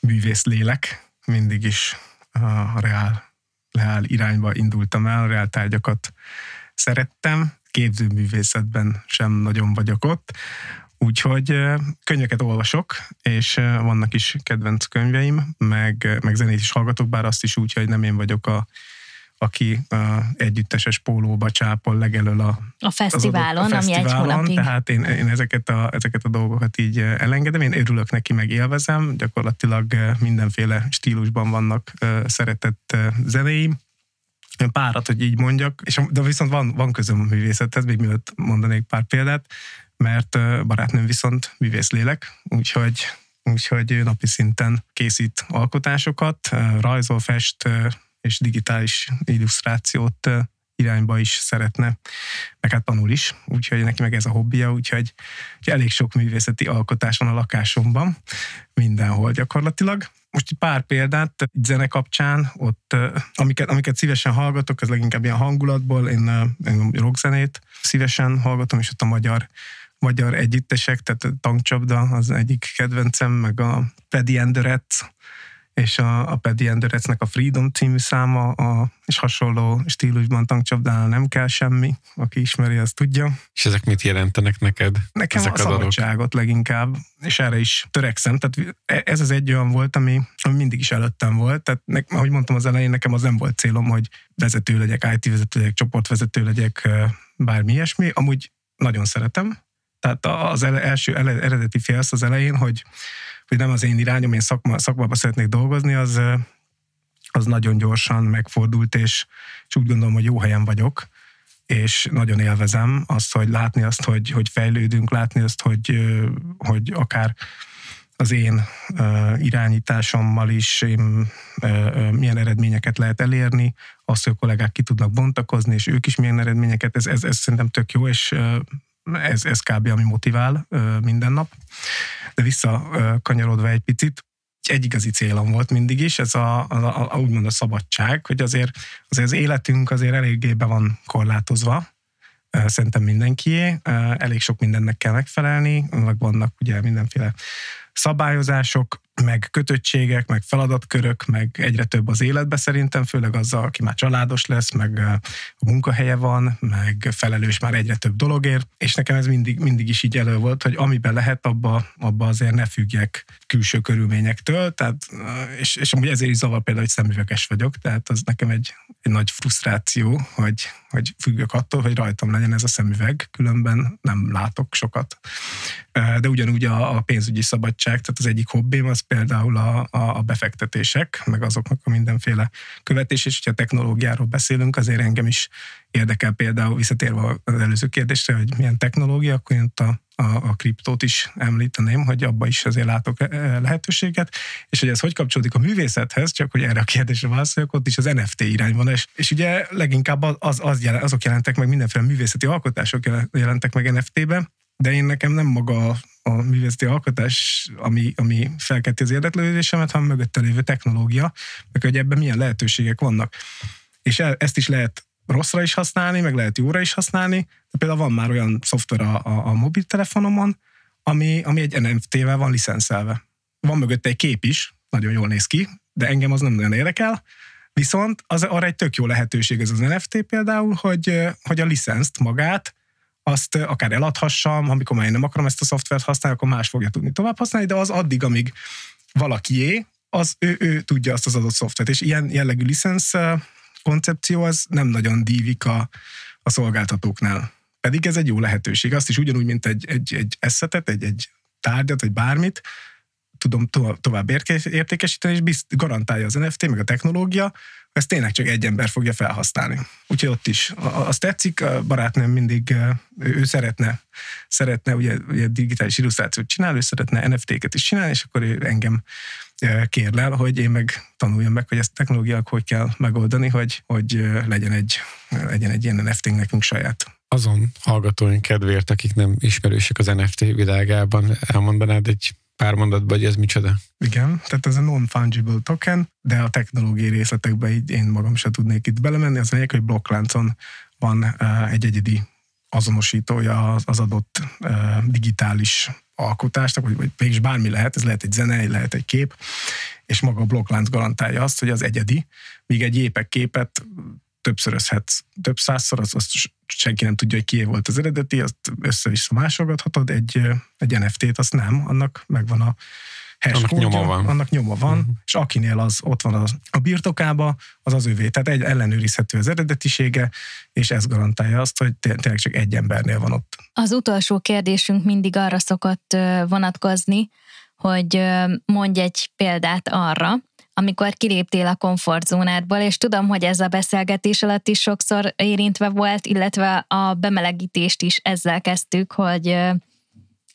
művész lélek. Mindig is a reál, reál irányba indultam el, a reál tárgyakat szerettem. Képzőművészetben sem nagyon vagyok ott. Úgyhogy könyveket olvasok, és vannak is kedvenc könyveim, meg, meg zenét is hallgatok, bár azt is úgy, hogy nem én vagyok a aki uh, együtteses pólóba csápol legelől a, a fesztiválon, adott, a fesztiválon, ami egy hónapig. Tehát én, én ezeket, a, ezeket a dolgokat így elengedem, én örülök neki, meg élvezem, gyakorlatilag mindenféle stílusban vannak szeretett zenéim, párat, hogy így mondjak, és, de viszont van, van közöm a művészethez, még mielőtt mondanék pár példát, mert barátnőm viszont művész lélek, úgyhogy úgyhogy napi szinten készít alkotásokat, rajzol, fest, és digitális illusztrációt irányba is szeretne, meg hát tanul is, úgyhogy neki meg ez a hobbija, úgyhogy, úgyhogy elég sok művészeti alkotás van a lakásomban, mindenhol gyakorlatilag. Most egy pár példát zene kapcsán, ott, amiket, amiket szívesen hallgatok, ez leginkább ilyen hangulatból, én, én rockzenét szívesen hallgatom, és ott a magyar magyar együttesek, tehát a tankcsapda az egyik kedvencem, meg a Paddy Enderet, és a, a Paddy Enderecnek a Freedom című száma, a, és hasonló stílusban tankcsapdánál nem kell semmi, aki ismeri, az tudja. És ezek mit jelentenek neked? Nekem ezek a szabadságot leginkább, és erre is törekszem. Tehát ez az egy olyan volt, ami, ami mindig is előttem volt. Tehát ne, ahogy mondtam az elején, nekem az nem volt célom, hogy vezető legyek, IT vezető legyek, csoportvezető legyek, bármi ilyesmi. Amúgy nagyon szeretem. Tehát az első eredeti félsz az elején, hogy hogy nem az én irányom, én szakma, szakmában szeretnék dolgozni, az, az nagyon gyorsan megfordult, és, és úgy gondolom, hogy jó helyen vagyok, és nagyon élvezem azt, hogy látni azt, hogy, hogy fejlődünk, látni azt, hogy, hogy akár az én irányításommal is én, milyen eredményeket lehet elérni, azt, hogy a kollégák ki tudnak bontakozni, és ők is milyen eredményeket, ez, ez, ez szerintem tök jó, és ez, ez kb. ami motivál minden nap. De visszakanyarodva egy picit, egy igazi célom volt mindig is, ez a, a, a úgymond a szabadság, hogy azért, azért az életünk azért eléggé be van korlátozva, szerintem mindenkié, elég sok mindennek kell megfelelni, meg vannak ugye mindenféle szabályozások, meg kötöttségek, meg feladatkörök, meg egyre több az életbe szerintem, főleg azzal, aki már családos lesz, meg a munkahelye van, meg felelős már egyre több dologért, és nekem ez mindig, mindig is így elő volt, hogy amiben lehet, abba, abba azért ne függjek külső körülményektől, tehát, és, és amúgy ezért is zavar például, hogy szemüveges vagyok, tehát az nekem egy, egy nagy frusztráció, hogy, hogy függök attól, hogy rajtam legyen ez a szemüveg, különben nem látok sokat. De ugyanúgy a, a pénzügyi szabadság, tehát az egyik hobbim az például a, a, a befektetések, meg azoknak a mindenféle követés, és hogyha technológiáról beszélünk, azért engem is érdekel például, visszatérve az előző kérdésre, hogy milyen technológia, akkor én a, a, a kriptót is említeném, hogy abba is azért látok lehetőséget, és hogy ez hogy kapcsolódik a művészethez, csak hogy erre a kérdésre válaszoljak, ott is az NFT irány van, és, és ugye leginkább az, az jelen, azok jelentek meg, mindenféle művészeti alkotások jelentek meg NFT-be, de én nekem nem maga a művészeti alkotás, ami, ami felkelti az érdeklődésemet, hanem mögötte lévő technológia, meg hogy ebben milyen lehetőségek vannak. És e, ezt is lehet rosszra is használni, meg lehet jóra is használni. De például van már olyan szoftver a, a, a mobiltelefonomon, ami, ami egy NFT-vel van licenszelve. Van mögötte egy kép is, nagyon jól néz ki, de engem az nem nagyon érdekel. Viszont az arra egy tök jó lehetőség ez az NFT például, hogy, hogy a licenszt magát azt akár eladhassam, amikor már én nem akarom ezt a szoftvert használni, akkor más fogja tudni tovább használni, de az addig, amíg valakié, az ő, ő tudja azt az adott szoftvert. És ilyen jellegű licensz koncepció az nem nagyon dívik a, a szolgáltatóknál. Pedig ez egy jó lehetőség. Azt is ugyanúgy, mint egy, egy, egy eszetet, egy, egy tárgyat, vagy bármit, tudom tovább értékesíteni, és bizt, garantálja az NFT, meg a technológia, ezt tényleg csak egy ember fogja felhasználni. Úgyhogy ott is. Azt tetszik, a barátnőm mindig, ő szeretne, szeretne ugye, ugye digitális illusztrációt csinálni, ő szeretne NFT-ket is csinálni, és akkor ő engem kérlel, hogy én meg tanuljam meg, hogy ezt technológiák hogy kell megoldani, hogy, hogy legyen egy, legyen egy ilyen NFT nekünk saját. Azon hallgatóink kedvéért, akik nem ismerősek az NFT világában, elmondanád egy pár mondatban, hogy ez micsoda? Igen, tehát ez a non-fungible token, de a technológiai részletekbe így én magam sem tudnék itt belemenni. Az lényeg, hogy blokkláncon van egy egyedi azonosítója az adott digitális alkotásnak, vagy, vagy mégis bármi lehet, ez lehet egy zene, lehet egy kép, és maga a blokklánc garantálja azt, hogy az egyedi, míg egy épek képet többszörözhetsz, több százszor, az, azt senki nem tudja, hogy kié volt az eredeti, azt össze-vissza másolgathatod, egy, egy NFT-t azt nem, annak megvan a hash annak nyoma van. Annak nyoma van, uh-huh. és akinél az ott van az, a birtokába, az az övé. Tehát egy ellenőrizhető az eredetisége, és ez garantálja azt, hogy tényleg csak egy embernél van ott. Az utolsó kérdésünk mindig arra szokott vonatkozni, hogy mondj egy példát arra, amikor kiléptél a komfortzónádból, és tudom, hogy ez a beszélgetés alatt is sokszor érintve volt, illetve a bemelegítést is ezzel kezdtük, hogy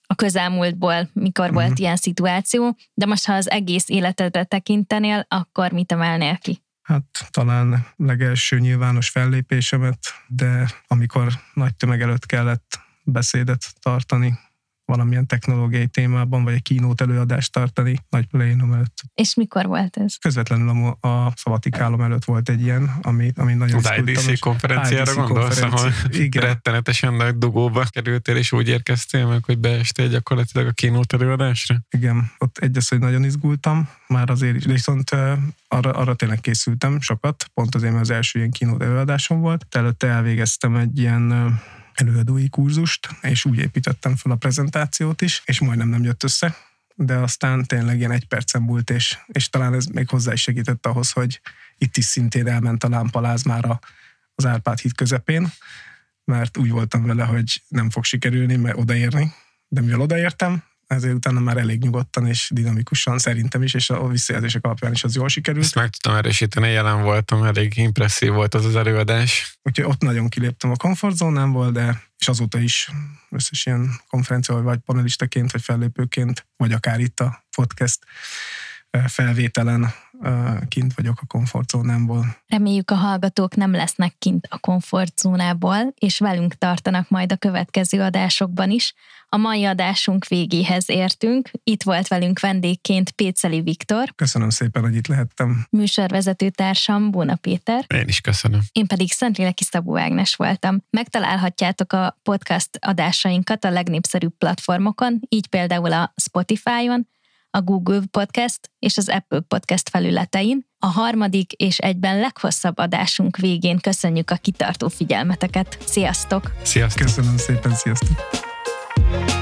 a közelmúltból mikor uh-huh. volt ilyen szituáció, de most ha az egész életedre tekintenél, akkor mit emelnél ki? Hát talán legelső nyilvános fellépésemet, de amikor nagy tömeg előtt kellett beszédet tartani, valamilyen technológiai témában, vagy egy kínót előadást tartani nagy plénum előtt. És mikor volt ez? Közvetlenül a, a szavatikálom előtt volt egy ilyen, ami, ami nagyon Az IDC konferenciára gondolsz, ahol igen. rettenetesen nagy dugóba kerültél, és úgy érkeztél meg, hogy beestél gyakorlatilag a kínót előadásra? Igen, ott egy az, hogy nagyon izgultam, már azért is, viszont arra, arra tényleg készültem sokat, pont azért, mert az első ilyen kínót előadásom volt. Előtte elvégeztem egy ilyen előadói kurzust, és úgy építettem fel a prezentációt is, és majdnem nem jött össze, de aztán tényleg ilyen egy percen múlt, és, és talán ez még hozzá is segített ahhoz, hogy itt is szintén elment a lámpaláz már az Árpád híd közepén, mert úgy voltam vele, hogy nem fog sikerülni, mert odaérni, de mivel odaértem, ezért utána már elég nyugodtan és dinamikusan szerintem is, és a visszajelzések alapján is az jól sikerült. Ezt meg tudtam erősíteni, jelen voltam, elég impresszív volt az az előadás. Úgyhogy ott nagyon kiléptem a komfortzónámból, de és azóta is összes ilyen konferencia, vagy panelistaként, vagy fellépőként, vagy akár itt a podcast felvételen kint vagyok a komfortzónámból. Reméljük a hallgatók nem lesznek kint a komfortzónából, és velünk tartanak majd a következő adásokban is. A mai adásunk végéhez értünk. Itt volt velünk vendégként Péceli Viktor. Köszönöm szépen, hogy itt lehettem. Műsorvezető társam Bóna Péter. Én is köszönöm. Én pedig Szentléleki Szabó Ágnes voltam. Megtalálhatjátok a podcast adásainkat a legnépszerűbb platformokon, így például a Spotify-on, a Google Podcast és az Apple Podcast felületein. A harmadik és egyben leghosszabb adásunk végén köszönjük a kitartó figyelmeteket. Sziasztok! Sziasztok! Köszönöm szépen, sziasztok!